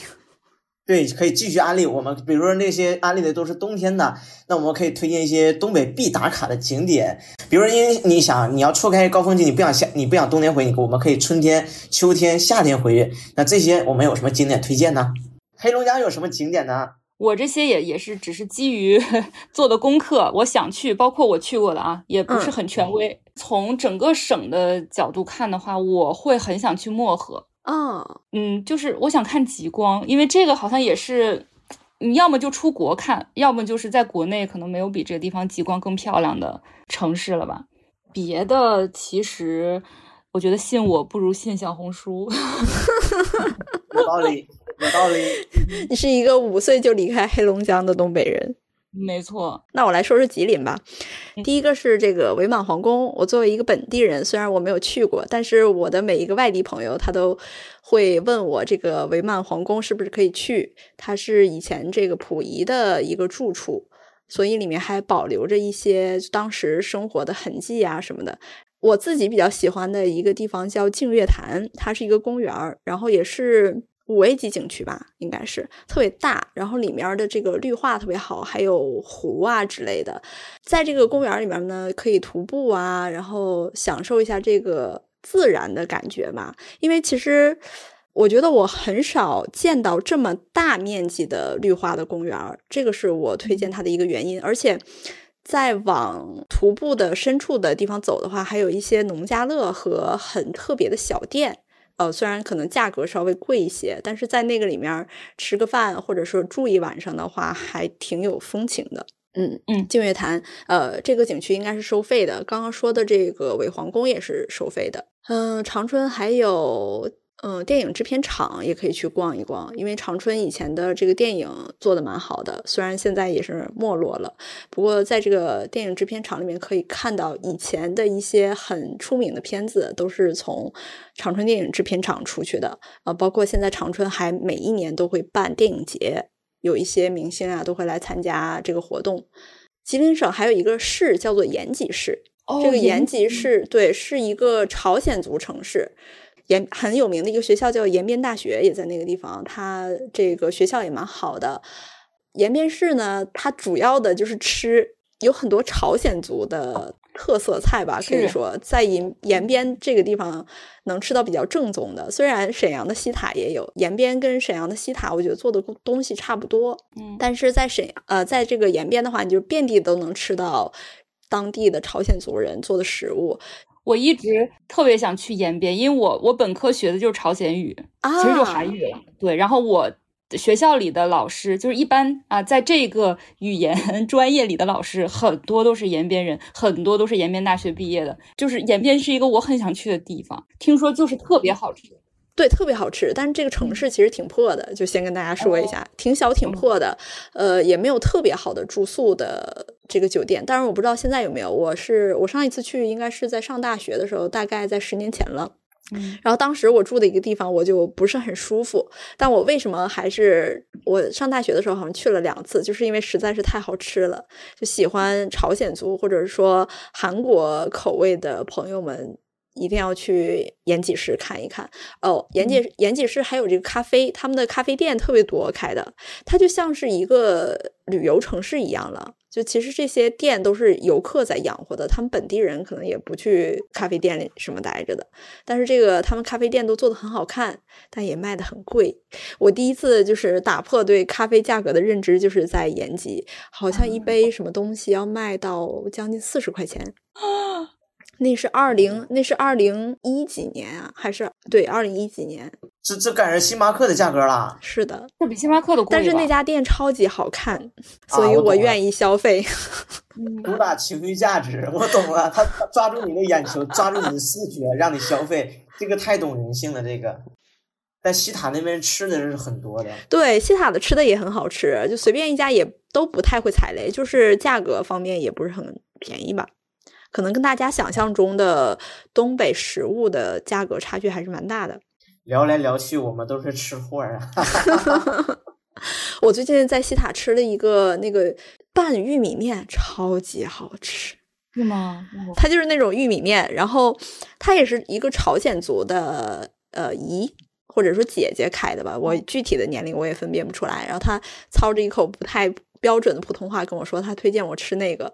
对，可以继续安利我们，比如说那些安利的都是冬天的，那我们可以推荐一些东北必打卡的景点。比如说，因为你想你要错开高峰期，你不想夏，你不想冬天回，你我们可以春天、秋天、夏天回。那这些我们有什么景点推荐呢？黑龙江有什么景点呢？我这些也也是只是基于 做的功课，我想去，包括我去过的啊，也不是很权威。从整个省的角度看的话，我会很想去漠河。嗯，嗯，就是我想看极光，因为这个好像也是，你要么就出国看，要么就是在国内可能没有比这个地方极光更漂亮的城市了吧。别的其实，我觉得信我不如信小红书。有道理，有道理。你是一个五岁就离开黑龙江的东北人。没错，那我来说说吉林吧。第一个是这个伪满皇宫。我作为一个本地人，虽然我没有去过，但是我的每一个外地朋友他都会问我，这个伪满皇宫是不是可以去？它是以前这个溥仪的一个住处，所以里面还保留着一些当时生活的痕迹啊什么的。我自己比较喜欢的一个地方叫净月潭，它是一个公园然后也是。五 A 级景区吧，应该是特别大，然后里面的这个绿化特别好，还有湖啊之类的。在这个公园里面呢，可以徒步啊，然后享受一下这个自然的感觉吧。因为其实我觉得我很少见到这么大面积的绿化的公园，这个是我推荐它的一个原因。而且再往徒步的深处的地方走的话，还有一些农家乐和很特别的小店。呃，虽然可能价格稍微贵一些，但是在那个里面吃个饭或者说住一晚上的话，还挺有风情的。嗯嗯，净月潭，呃，这个景区应该是收费的。刚刚说的这个伪皇宫也是收费的。嗯，长春还有。嗯，电影制片厂也可以去逛一逛，因为长春以前的这个电影做的蛮好的，虽然现在也是没落了，不过在这个电影制片厂里面可以看到以前的一些很出名的片子都是从长春电影制片厂出去的啊，包括现在长春还每一年都会办电影节，有一些明星啊都会来参加这个活动。吉林省还有一个市叫做延吉市，这个延吉市对是一个朝鲜族城市。延很有名的一个学校叫延边大学，也在那个地方。它这个学校也蛮好的。延边市呢，它主要的就是吃，有很多朝鲜族的特色菜吧，可以说在延延边这个地方能吃到比较正宗的。虽然沈阳的西塔也有，延边跟沈阳的西塔，我觉得做的东西差不多，嗯，但是在沈阳呃，在这个延边的话，你就遍地都能吃到当地的朝鲜族人做的食物。我一直特别想去延边，因为我我本科学的就是朝鲜语，啊，其实就韩语了。对，然后我学校里的老师就是一般啊，在这个语言 专业里的老师很多都是延边人，很多都是延边大学毕业的。就是延边是一个我很想去的地方，听说就是特别好吃。对，特别好吃，但是这个城市其实挺破的，就先跟大家说一下，挺小挺破的，呃，也没有特别好的住宿的这个酒店。当然我不知道现在有没有，我是我上一次去应该是在上大学的时候，大概在十年前了。嗯，然后当时我住的一个地方我就不是很舒服，但我为什么还是我上大学的时候好像去了两次，就是因为实在是太好吃了，就喜欢朝鲜族或者是说韩国口味的朋友们。一定要去延吉市看一看哦，延吉延吉市还有这个咖啡，他们的咖啡店特别多开的，它就像是一个旅游城市一样了。就其实这些店都是游客在养活的，他们本地人可能也不去咖啡店里什么待着的。但是这个他们咖啡店都做的很好看，但也卖的很贵。我第一次就是打破对咖啡价格的认知，就是在延吉，好像一杯什么东西要卖到将近四十块钱。那是二零，那是二零一几年啊？还是对，二零一几年？这这赶上星巴克的价格了。是的，这比星巴克的贵。但是那家店超级好看，所以我愿意消费。主打情绪价值，我懂了。他抓住你的眼球，抓住你的视觉，让你消费，这个太懂人性了。这个，在西塔那边吃的是很多的。对，西塔的吃的也很好吃，就随便一家也都不太会踩雷，就是价格方面也不是很便宜吧。可能跟大家想象中的东北食物的价格差距还是蛮大的。聊来聊去，我们都是吃货啊！我最近在西塔吃了一个那个拌玉米面，超级好吃。是吗？它就是那种玉米面，然后它也是一个朝鲜族的呃姨或者说姐姐开的吧，我具体的年龄我也分辨不出来。然后她操着一口不太标准的普通话跟我说，他推荐我吃那个。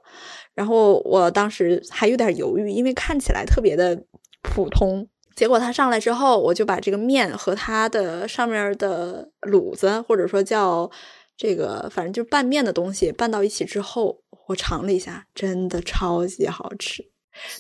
然后我当时还有点犹豫，因为看起来特别的普通。结果他上来之后，我就把这个面和他的上面的卤子，或者说叫这个，反正就拌面的东西拌到一起之后，我尝了一下，真的超级好吃。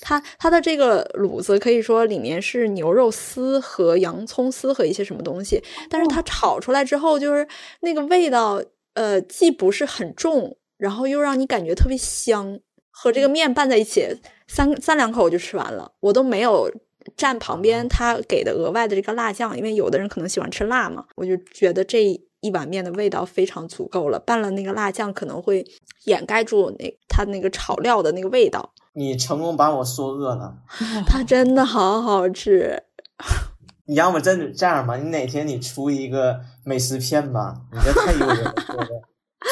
它它的这个卤子可以说里面是牛肉丝和洋葱丝和一些什么东西，但是它炒出来之后，就是那个味道，呃，既不是很重，然后又让你感觉特别香。和这个面拌在一起，三三两口我就吃完了，我都没有蘸旁边他给的额外的这个辣酱，因为有的人可能喜欢吃辣嘛，我就觉得这一碗面的味道非常足够了。拌了那个辣酱可能会掩盖住那它那个炒料的那个味道。你成功把我说饿了，它真的好好吃。你要么真这样吧，你哪天你出一个美食片吧，你这太诱人了。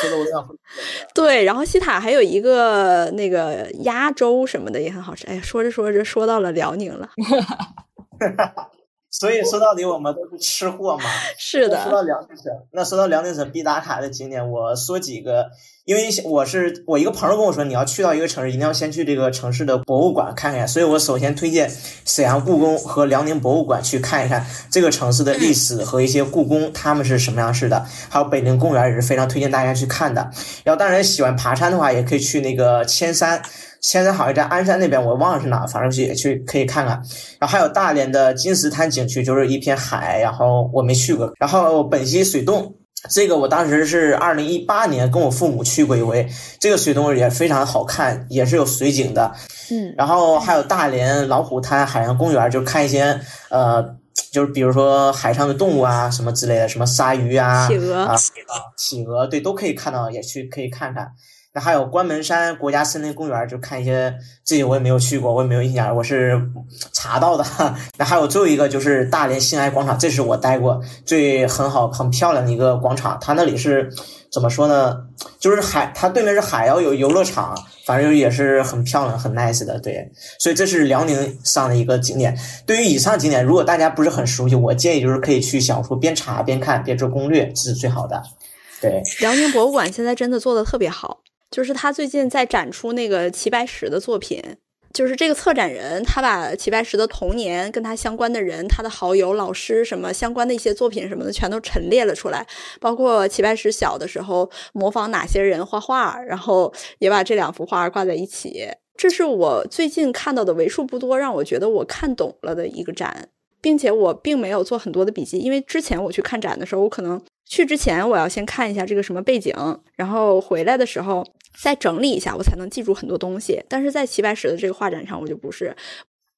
说的我想对，然后西塔还有一个那个鸭粥什么的也很好吃。哎呀，说着说着说到了辽宁了。所以说到底我们都是吃货嘛。是的。说到辽宁省，那说到辽宁省必打卡的景点，我说几个，因为我是我一个朋友跟我说，你要去到一个城市，一定要先去这个城市的博物馆看看。所以我首先推荐沈阳故宫和辽宁博物馆去看一看这个城市的历史和一些故宫他们是什么样式的，还有北陵公园也是非常推荐大家去看的。然后当然喜欢爬山的话，也可以去那个千山。千山好像在鞍山那边，我忘了是哪，反正也去可以看看。然后还有大连的金石滩景区，就是一片海，然后我没去过。然后本溪水洞，这个我当时是二零一八年跟我父母去过一回，这个水洞也非常好看，也是有水景的。嗯。然后还有大连老虎滩海洋公园，就看一些呃，就是比如说海上的动物啊什么之类的，什么鲨鱼啊、企鹅啊、企鹅，对，都可以看到，也去可以看看。那还有关门山国家森林公园，就看一些这些我也没有去过，我也没有印象，我是查到的。那还有最后一个就是大连新爱广场，这是我待过最很好很漂亮的一个广场。它那里是怎么说呢？就是海，它对面是海，要有游乐场，反正也是很漂亮、很 nice 的。对，所以这是辽宁上的一个景点。对于以上景点，如果大家不是很熟悉，我建议就是可以去小说边查边看边做攻略，这是最好的。对，辽宁博物馆现在真的做的特别好。就是他最近在展出那个齐白石的作品，就是这个策展人，他把齐白石的童年跟他相关的人、他的好友、老师什么相关的一些作品什么的，全都陈列了出来，包括齐白石小的时候模仿哪些人画画，然后也把这两幅画挂在一起。这是我最近看到的为数不多让我觉得我看懂了的一个展，并且我并没有做很多的笔记，因为之前我去看展的时候，我可能去之前我要先看一下这个什么背景，然后回来的时候。再整理一下，我才能记住很多东西。但是在齐白石的这个画展上，我就不是。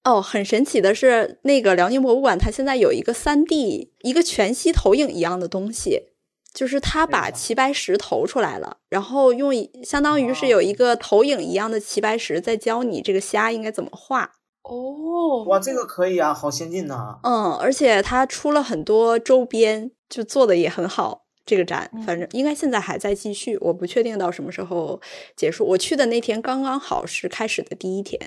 哦，很神奇的是，那个辽宁博物馆，它现在有一个三 D 一个全息投影一样的东西，就是它把齐白石投出来了，然后用相当于是有一个投影一样的齐白石在教你这个虾应该怎么画。哦，哇，这个可以啊，好先进呐。嗯，而且它出了很多周边，就做的也很好。这个展反正应该现在还在继续，我不确定到什么时候结束。我去的那天刚刚好是开始的第一天。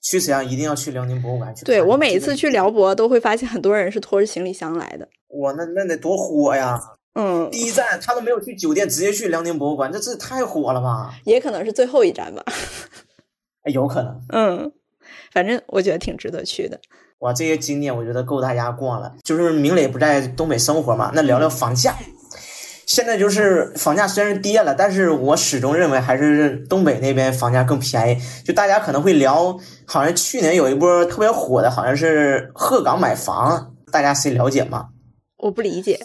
去沈阳一定要去辽宁博物馆去。对我每一次去辽博都会发现很多人是拖着行李箱来的。哇，那那得多火呀！嗯，第一站他都没有去酒店，直接去辽宁博物馆，这这太火了吧？也可能是最后一站吧。有可能。嗯，反正我觉得挺值得去的。哇，这些景点我觉得够大家逛了。就是明磊不在东北生活嘛，那聊聊房价。现在就是房价虽然跌了，但是我始终认为还是东北那边房价更便宜。就大家可能会聊，好像去年有一波特别火的，好像是鹤岗买房，大家谁了解吗？我不理解，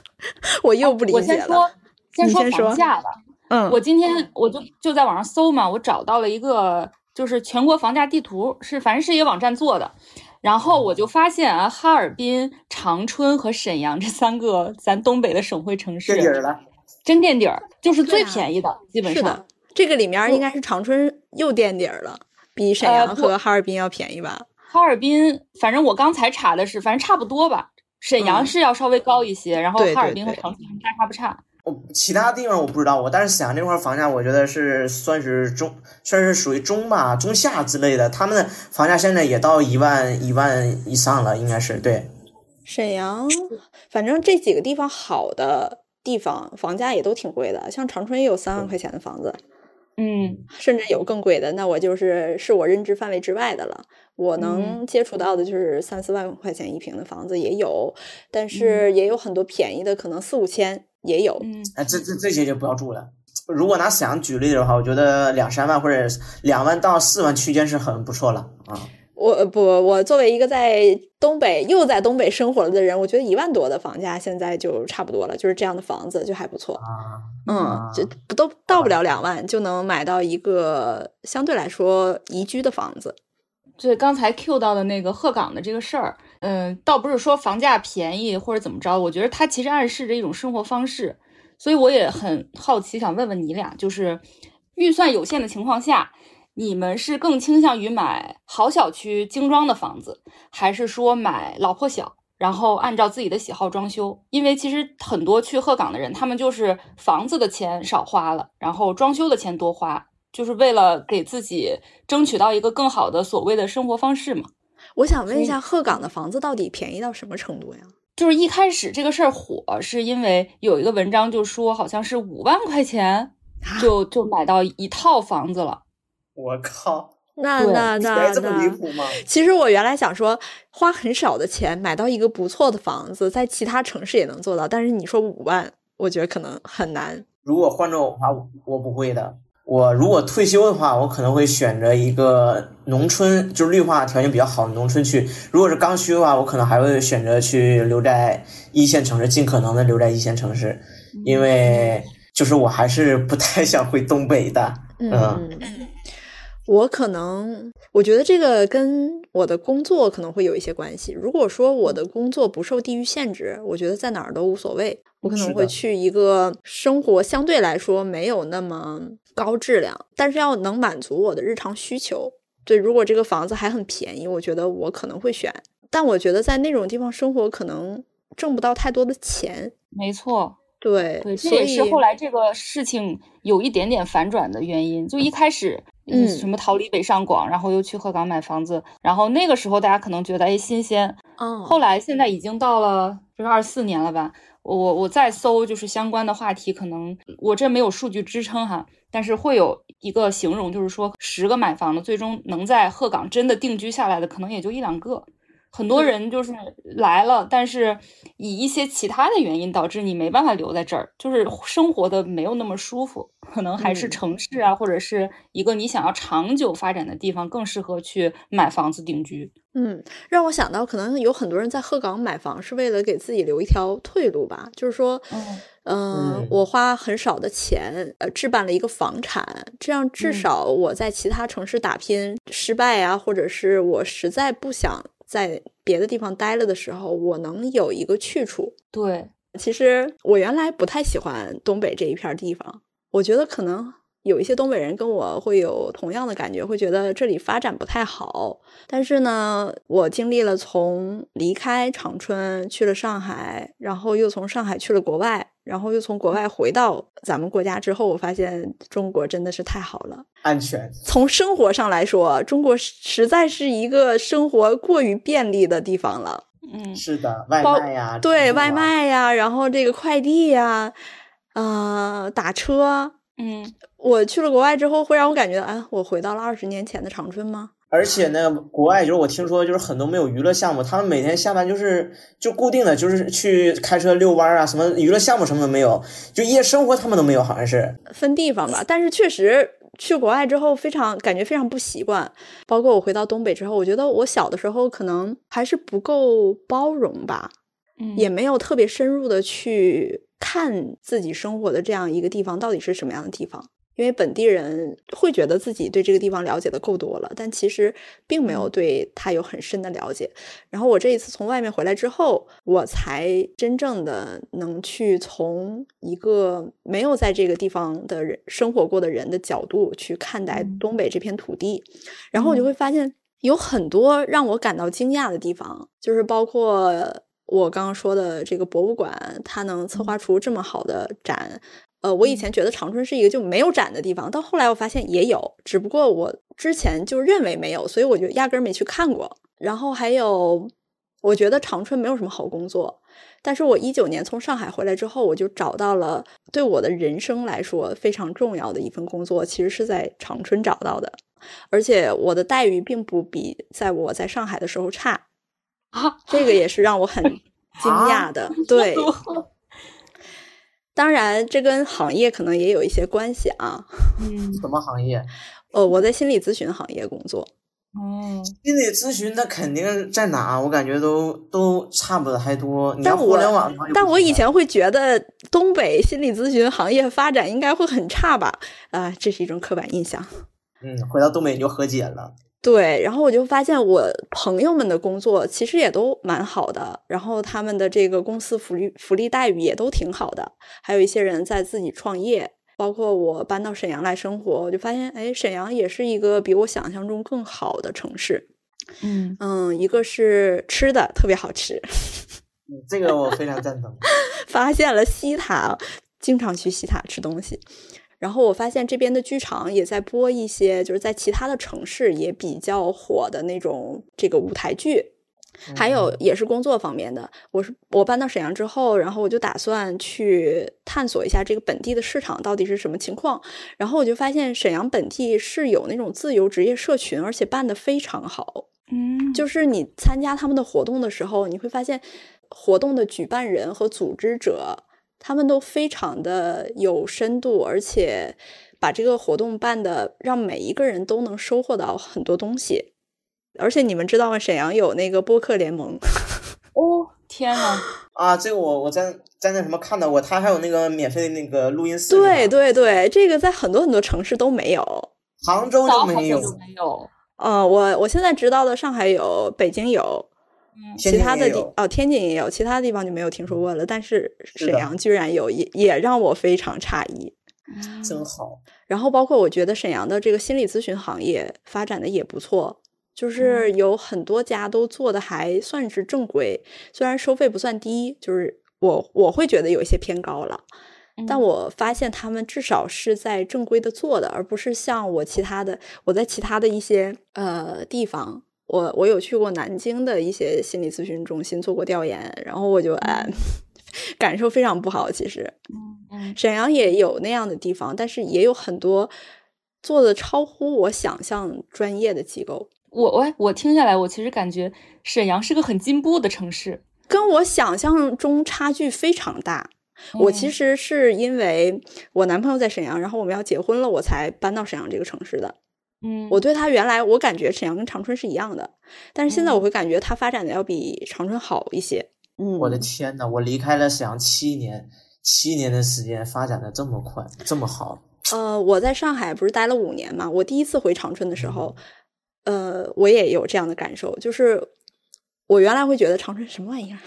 我又不理解了。我先说，先说房价吧。嗯，我今天我就就在网上搜嘛，我找到了一个就是全国房价地图，是反正是一个网站做的。然后我就发现啊，哈尔滨、长春和沈阳这三个咱东北的省会城市垫底了，真垫底儿，就是最便宜的，基本上。这个里面应该是长春又垫底儿了，比沈阳和哈尔滨要便宜吧？哈尔滨，反正我刚才查的是，反正差不多吧。沈阳是要稍微高一些，然后哈尔滨和长春大差不差。其他地方我不知道，我但是沈阳这块房价，我觉得是算是中，算是属于中吧、中下之类的。他们的房价现在也到一万、一万以上了，应该是对。沈阳，反正这几个地方好的地方，房价也都挺贵的。像长春也有三万块钱的房子，嗯，甚至有更贵的。那我就是是我认知范围之外的了。我能接触到的就是三四万块钱一平的房子也有，但是也有很多便宜的，可能四五千。也有，嗯，哎，这这这些就不要住了。如果拿沈阳举例的话，我觉得两三万或者两万到四万区间是很不错了啊。我不，我作为一个在东北又在东北生活了的人，我觉得一万多的房价现在就差不多了，就是这样的房子就还不错啊。嗯，就不都到不了两万就能买到一个相对来说宜居的房子。对，刚才 Q 到的那个鹤岗的这个事儿。嗯，倒不是说房价便宜或者怎么着，我觉得它其实暗示着一种生活方式，所以我也很好奇，想问问你俩，就是预算有限的情况下，你们是更倾向于买好小区精装的房子，还是说买老破小，然后按照自己的喜好装修？因为其实很多去鹤岗的人，他们就是房子的钱少花了，然后装修的钱多花，就是为了给自己争取到一个更好的所谓的生活方式嘛。我想问一下，鹤岗的房子到底便宜到什么程度呀？就是一开始这个事儿火，是因为有一个文章就说，好像是五万块钱就就买到一套房子了。我靠，那那那这么离谱吗？其实我原来想说，花很少的钱买到一个不错的房子，在其他城市也能做到，但是你说五万，我觉得可能很难。如果换做我的话，我不会的。我如果退休的话，我可能会选择一个农村，就是绿化条件比较好的农村去。如果是刚需的话，我可能还会选择去留在一线城市，尽可能的留在一线城市，因为就是我还是不太想回东北的。嗯，我可能我觉得这个跟我的工作可能会有一些关系。如果说我的工作不受地域限制，我觉得在哪儿都无所谓。我可能会去一个生活相对来说没有那么高质量，但是要能满足我的日常需求。对，如果这个房子还很便宜，我觉得我可能会选。但我觉得在那种地方生活可能挣不到太多的钱。没错，对，这也是后来这个事情有一点点反转的原因。就一开始，嗯，什么逃离北上广，然后又去鹤岗买房子，然后那个时候大家可能觉得哎新鲜，嗯，后来现在已经到了就是二四年了吧。我我再搜就是相关的话题，可能我这没有数据支撑哈，但是会有一个形容，就是说十个买房的，最终能在鹤岗真的定居下来的，可能也就一两个。很多人就是来了，但是以一些其他的原因导致你没办法留在这儿，就是生活的没有那么舒服，可能还是城市啊，或者是一个你想要长久发展的地方更适合去买房子定居。嗯，让我想到，可能有很多人在鹤岗买房是为了给自己留一条退路吧，就是说，嗯，我花很少的钱，呃，置办了一个房产，这样至少我在其他城市打拼失败啊，或者是我实在不想。在别的地方待了的时候，我能有一个去处。对，其实我原来不太喜欢东北这一片地方，我觉得可能有一些东北人跟我会有同样的感觉，会觉得这里发展不太好。但是呢，我经历了从离开长春去了上海，然后又从上海去了国外。然后又从国外回到咱们国家之后，我发现中国真的是太好了，安全。从生活上来说，中国实在是一个生活过于便利的地方了。嗯，是的，外卖呀，对外卖呀，然后这个快递呀，呃，打车，嗯，我去了国外之后，会让我感觉，哎，我回到了二十年前的长春吗？而且呢，国外就是我听说，就是很多没有娱乐项目，他们每天下班就是就固定的就是去开车遛弯啊，什么娱乐项目什么都没有，就夜生活他们都没有，好像是分地方吧。但是确实去国外之后，非常感觉非常不习惯。包括我回到东北之后，我觉得我小的时候可能还是不够包容吧，嗯也没有特别深入的去看自己生活的这样一个地方到底是什么样的地方。因为本地人会觉得自己对这个地方了解的够多了，但其实并没有对他有很深的了解。然后我这一次从外面回来之后，我才真正的能去从一个没有在这个地方的人生活过的人的角度去看待东北这片土地。然后我就会发现有很多让我感到惊讶的地方，就是包括我刚刚说的这个博物馆，它能策划出这么好的展。呃，我以前觉得长春是一个就没有展的地方，到后来我发现也有，只不过我之前就认为没有，所以我就压根儿没去看过。然后还有，我觉得长春没有什么好工作，但是我一九年从上海回来之后，我就找到了对我的人生来说非常重要的一份工作，其实是在长春找到的，而且我的待遇并不比在我在上海的时候差啊，这个也是让我很 惊讶的，对。当然，这跟行业可能也有一些关系啊。嗯，什么行业？哦，我在心理咨询行业工作。哦，心理咨询那肯定在哪？我感觉都都差不太多。但互联网，但我以前会觉得东北心理咨询行业发展应该会很差吧？啊，这是一种刻板印象。嗯，回到东北就和解了。对，然后我就发现我朋友们的工作其实也都蛮好的，然后他们的这个公司福利福利待遇也都挺好的，还有一些人在自己创业，包括我搬到沈阳来生活，我就发现，哎，沈阳也是一个比我想象中更好的城市。嗯嗯，一个是吃的特别好吃，这个我非常赞同。发现了西塔，经常去西塔吃东西。然后我发现这边的剧场也在播一些，就是在其他的城市也比较火的那种这个舞台剧，还有也是工作方面的。我是我搬到沈阳之后，然后我就打算去探索一下这个本地的市场到底是什么情况。然后我就发现沈阳本地是有那种自由职业社群，而且办的非常好。嗯，就是你参加他们的活动的时候，你会发现活动的举办人和组织者。他们都非常的有深度，而且把这个活动办的让每一个人都能收获到很多东西。而且你们知道吗？沈阳有那个播客联盟。哦，天呐！啊，这个我我在在那什么看到过，他还有那个免费的那个录音室。对对对，这个在很多很多城市都没有，杭州就没有。没有。嗯，我我现在知道的，上海有，北京有。其他的地哦，天津也有，其他地方就没有听说过了。但是沈阳居然有，也也让我非常诧异。真好。然后包括我觉得沈阳的这个心理咨询行业发展的也不错，就是有很多家都做的还算是正规，虽然收费不算低，就是我我会觉得有一些偏高了。但我发现他们至少是在正规的做的，而不是像我其他的我在其他的一些呃地方。我我有去过南京的一些心理咨询中心做过调研，然后我就哎，感受非常不好。其实，嗯沈阳也有那样的地方，但是也有很多做的超乎我想象专业的机构。我我我听下来，我其实感觉沈阳是个很进步的城市，跟我想象中差距非常大。我其实是因为我男朋友在沈阳，然后我们要结婚了，我才搬到沈阳这个城市的。嗯，我对他原来我感觉沈阳跟长春是一样的，但是现在我会感觉它发展的要比长春好一些。嗯，我的天呐，我离开了沈阳七年，七年的时间发展的这么快，这么好。呃，我在上海不是待了五年嘛，我第一次回长春的时候，呃，我也有这样的感受，就是我原来会觉得长春什么玩意儿。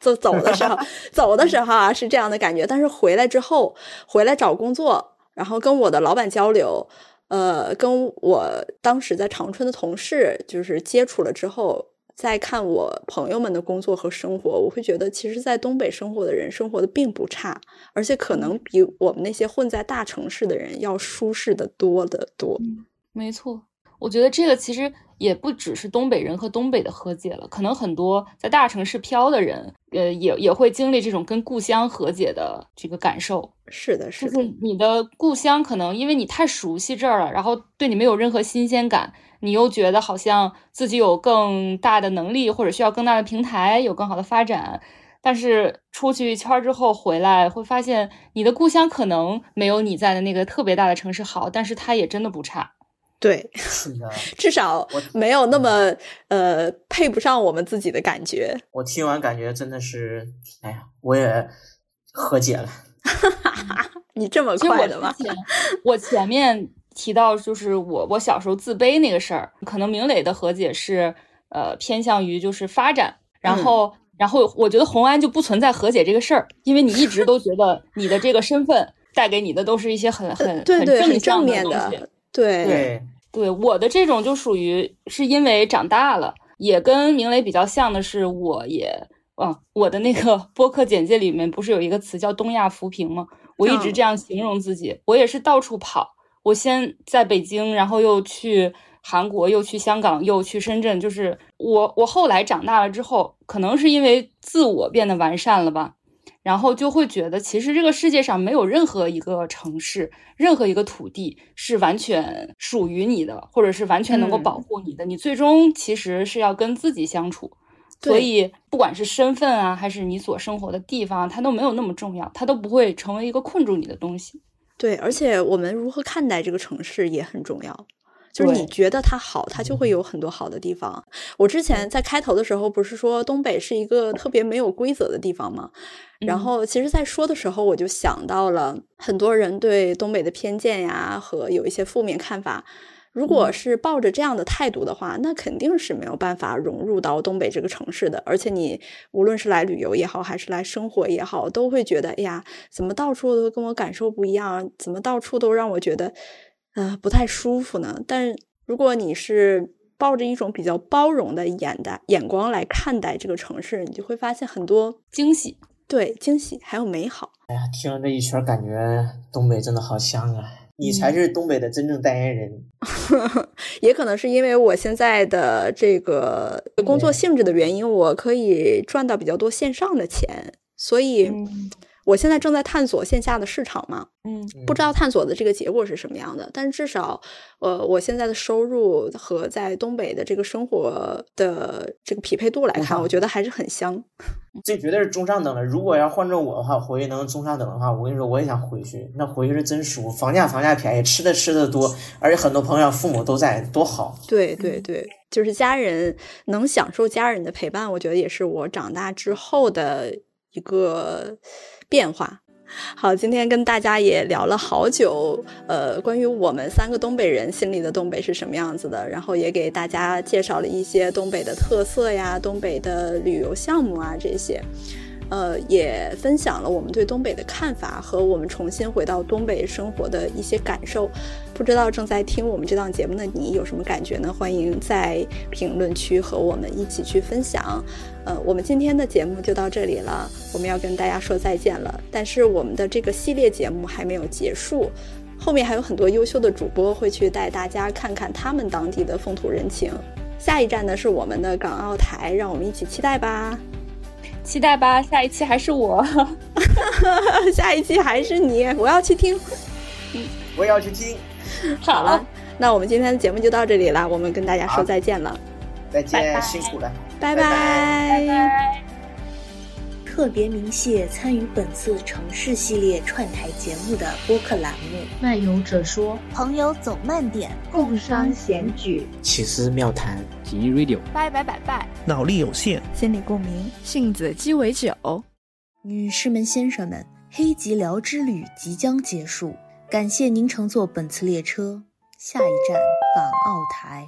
走走的时候，走的时候啊是这样的感觉，但是回来之后，回来找工作，然后跟我的老板交流，呃，跟我当时在长春的同事就是接触了之后，再看我朋友们的工作和生活，我会觉得其实，在东北生活的人生活的并不差，而且可能比我们那些混在大城市的人要舒适的多得多。没错，我觉得这个其实也不只是东北人和东北的和解了，可能很多在大城市飘的人，呃，也也会经历这种跟故乡和解的这个感受。是的，是的，就是你的故乡可能因为你太熟悉这儿了，然后对你没有任何新鲜感，你又觉得好像自己有更大的能力或者需要更大的平台，有更好的发展。但是出去一圈之后回来，会发现你的故乡可能没有你在的那个特别大的城市好，但是它也真的不差。对，是的，至少没有那么呃配不上我们自己的感觉。我听完感觉真的是，哎呀，我也和解了。你这么快的吗？我前面提到就是我我小时候自卑那个事儿，可能明磊的和解是呃偏向于就是发展，然后、嗯、然后我觉得红安就不存在和解这个事儿，因为你一直都觉得你的这个身份带给你的都是一些很很对对很正面的对对对，我的这种就属于是因为长大了，也跟明磊比较像的是，我也啊，我的那个 播客简介里面不是有一个词叫东亚扶贫吗？我一直这样形容自己，嗯、我也是到处跑，我先在北京，然后又去韩国，又去香港，又去深圳，就是我我后来长大了之后，可能是因为自我变得完善了吧。然后就会觉得，其实这个世界上没有任何一个城市、任何一个土地是完全属于你的，或者是完全能够保护你的。嗯、你最终其实是要跟自己相处，所以不管是身份啊，还是你所生活的地方，它都没有那么重要，它都不会成为一个困住你的东西。对，而且我们如何看待这个城市也很重要。就是你觉得它好，它就会有很多好的地方。我之前在开头的时候不是说东北是一个特别没有规则的地方吗？然后其实，在说的时候，我就想到了很多人对东北的偏见呀，和有一些负面看法。如果是抱着这样的态度的话，那肯定是没有办法融入到东北这个城市的。而且你无论是来旅游也好，还是来生活也好，都会觉得，哎呀，怎么到处都跟我感受不一样？怎么到处都让我觉得。呃，不太舒服呢。但如果你是抱着一种比较包容的眼的眼光来看待这个城市，你就会发现很多惊喜，对惊喜还有美好。哎呀，听了这一圈，感觉东北真的好香啊！你才是东北的真正代言人。嗯、也可能是因为我现在的这个工作性质的原因，我可以赚到比较多线上的钱，所以。嗯我现在正在探索线下的市场嘛，嗯，不知道探索的这个结果是什么样的，但是至少，呃，我现在的收入和在东北的这个生活的这个匹配度来看，我觉得还是很香。这绝对是中上等的。如果要换成我的话，回去能中上等的话，我跟你说，我也想回去。那回去是真舒服，房价房价便宜，吃的吃的多，而且很多朋友父母都在，多好。对对对，就是家人能享受家人的陪伴，我觉得也是我长大之后的一个。变化，好，今天跟大家也聊了好久，呃，关于我们三个东北人心里的东北是什么样子的，然后也给大家介绍了一些东北的特色呀、东北的旅游项目啊这些，呃，也分享了我们对东北的看法和我们重新回到东北生活的一些感受。不知道正在听我们这档节目的你有什么感觉呢？欢迎在评论区和我们一起去分享。呃，我们今天的节目就到这里了，我们要跟大家说再见了。但是我们的这个系列节目还没有结束，后面还有很多优秀的主播会去带大家看看他们当地的风土人情。下一站呢是我们的港澳台，让我们一起期待吧。期待吧，下一期还是我，下一期还是你，我要去听，嗯。我也要去听。好。了，那我们今天的节目就到这里了，我们跟大家说再见了，再见，辛苦了，拜拜。特别鸣谢参与本次城市系列串台节目的播客栏目。漫游者说，朋友走慢点，共商闲举，奇思妙谈，锦衣 Radio，拜拜拜拜，脑力有限，心理共鸣，杏子鸡尾酒。女士们、先生们，黑吉辽之旅即将结束，感谢您乘坐本次列车，下一站港澳台。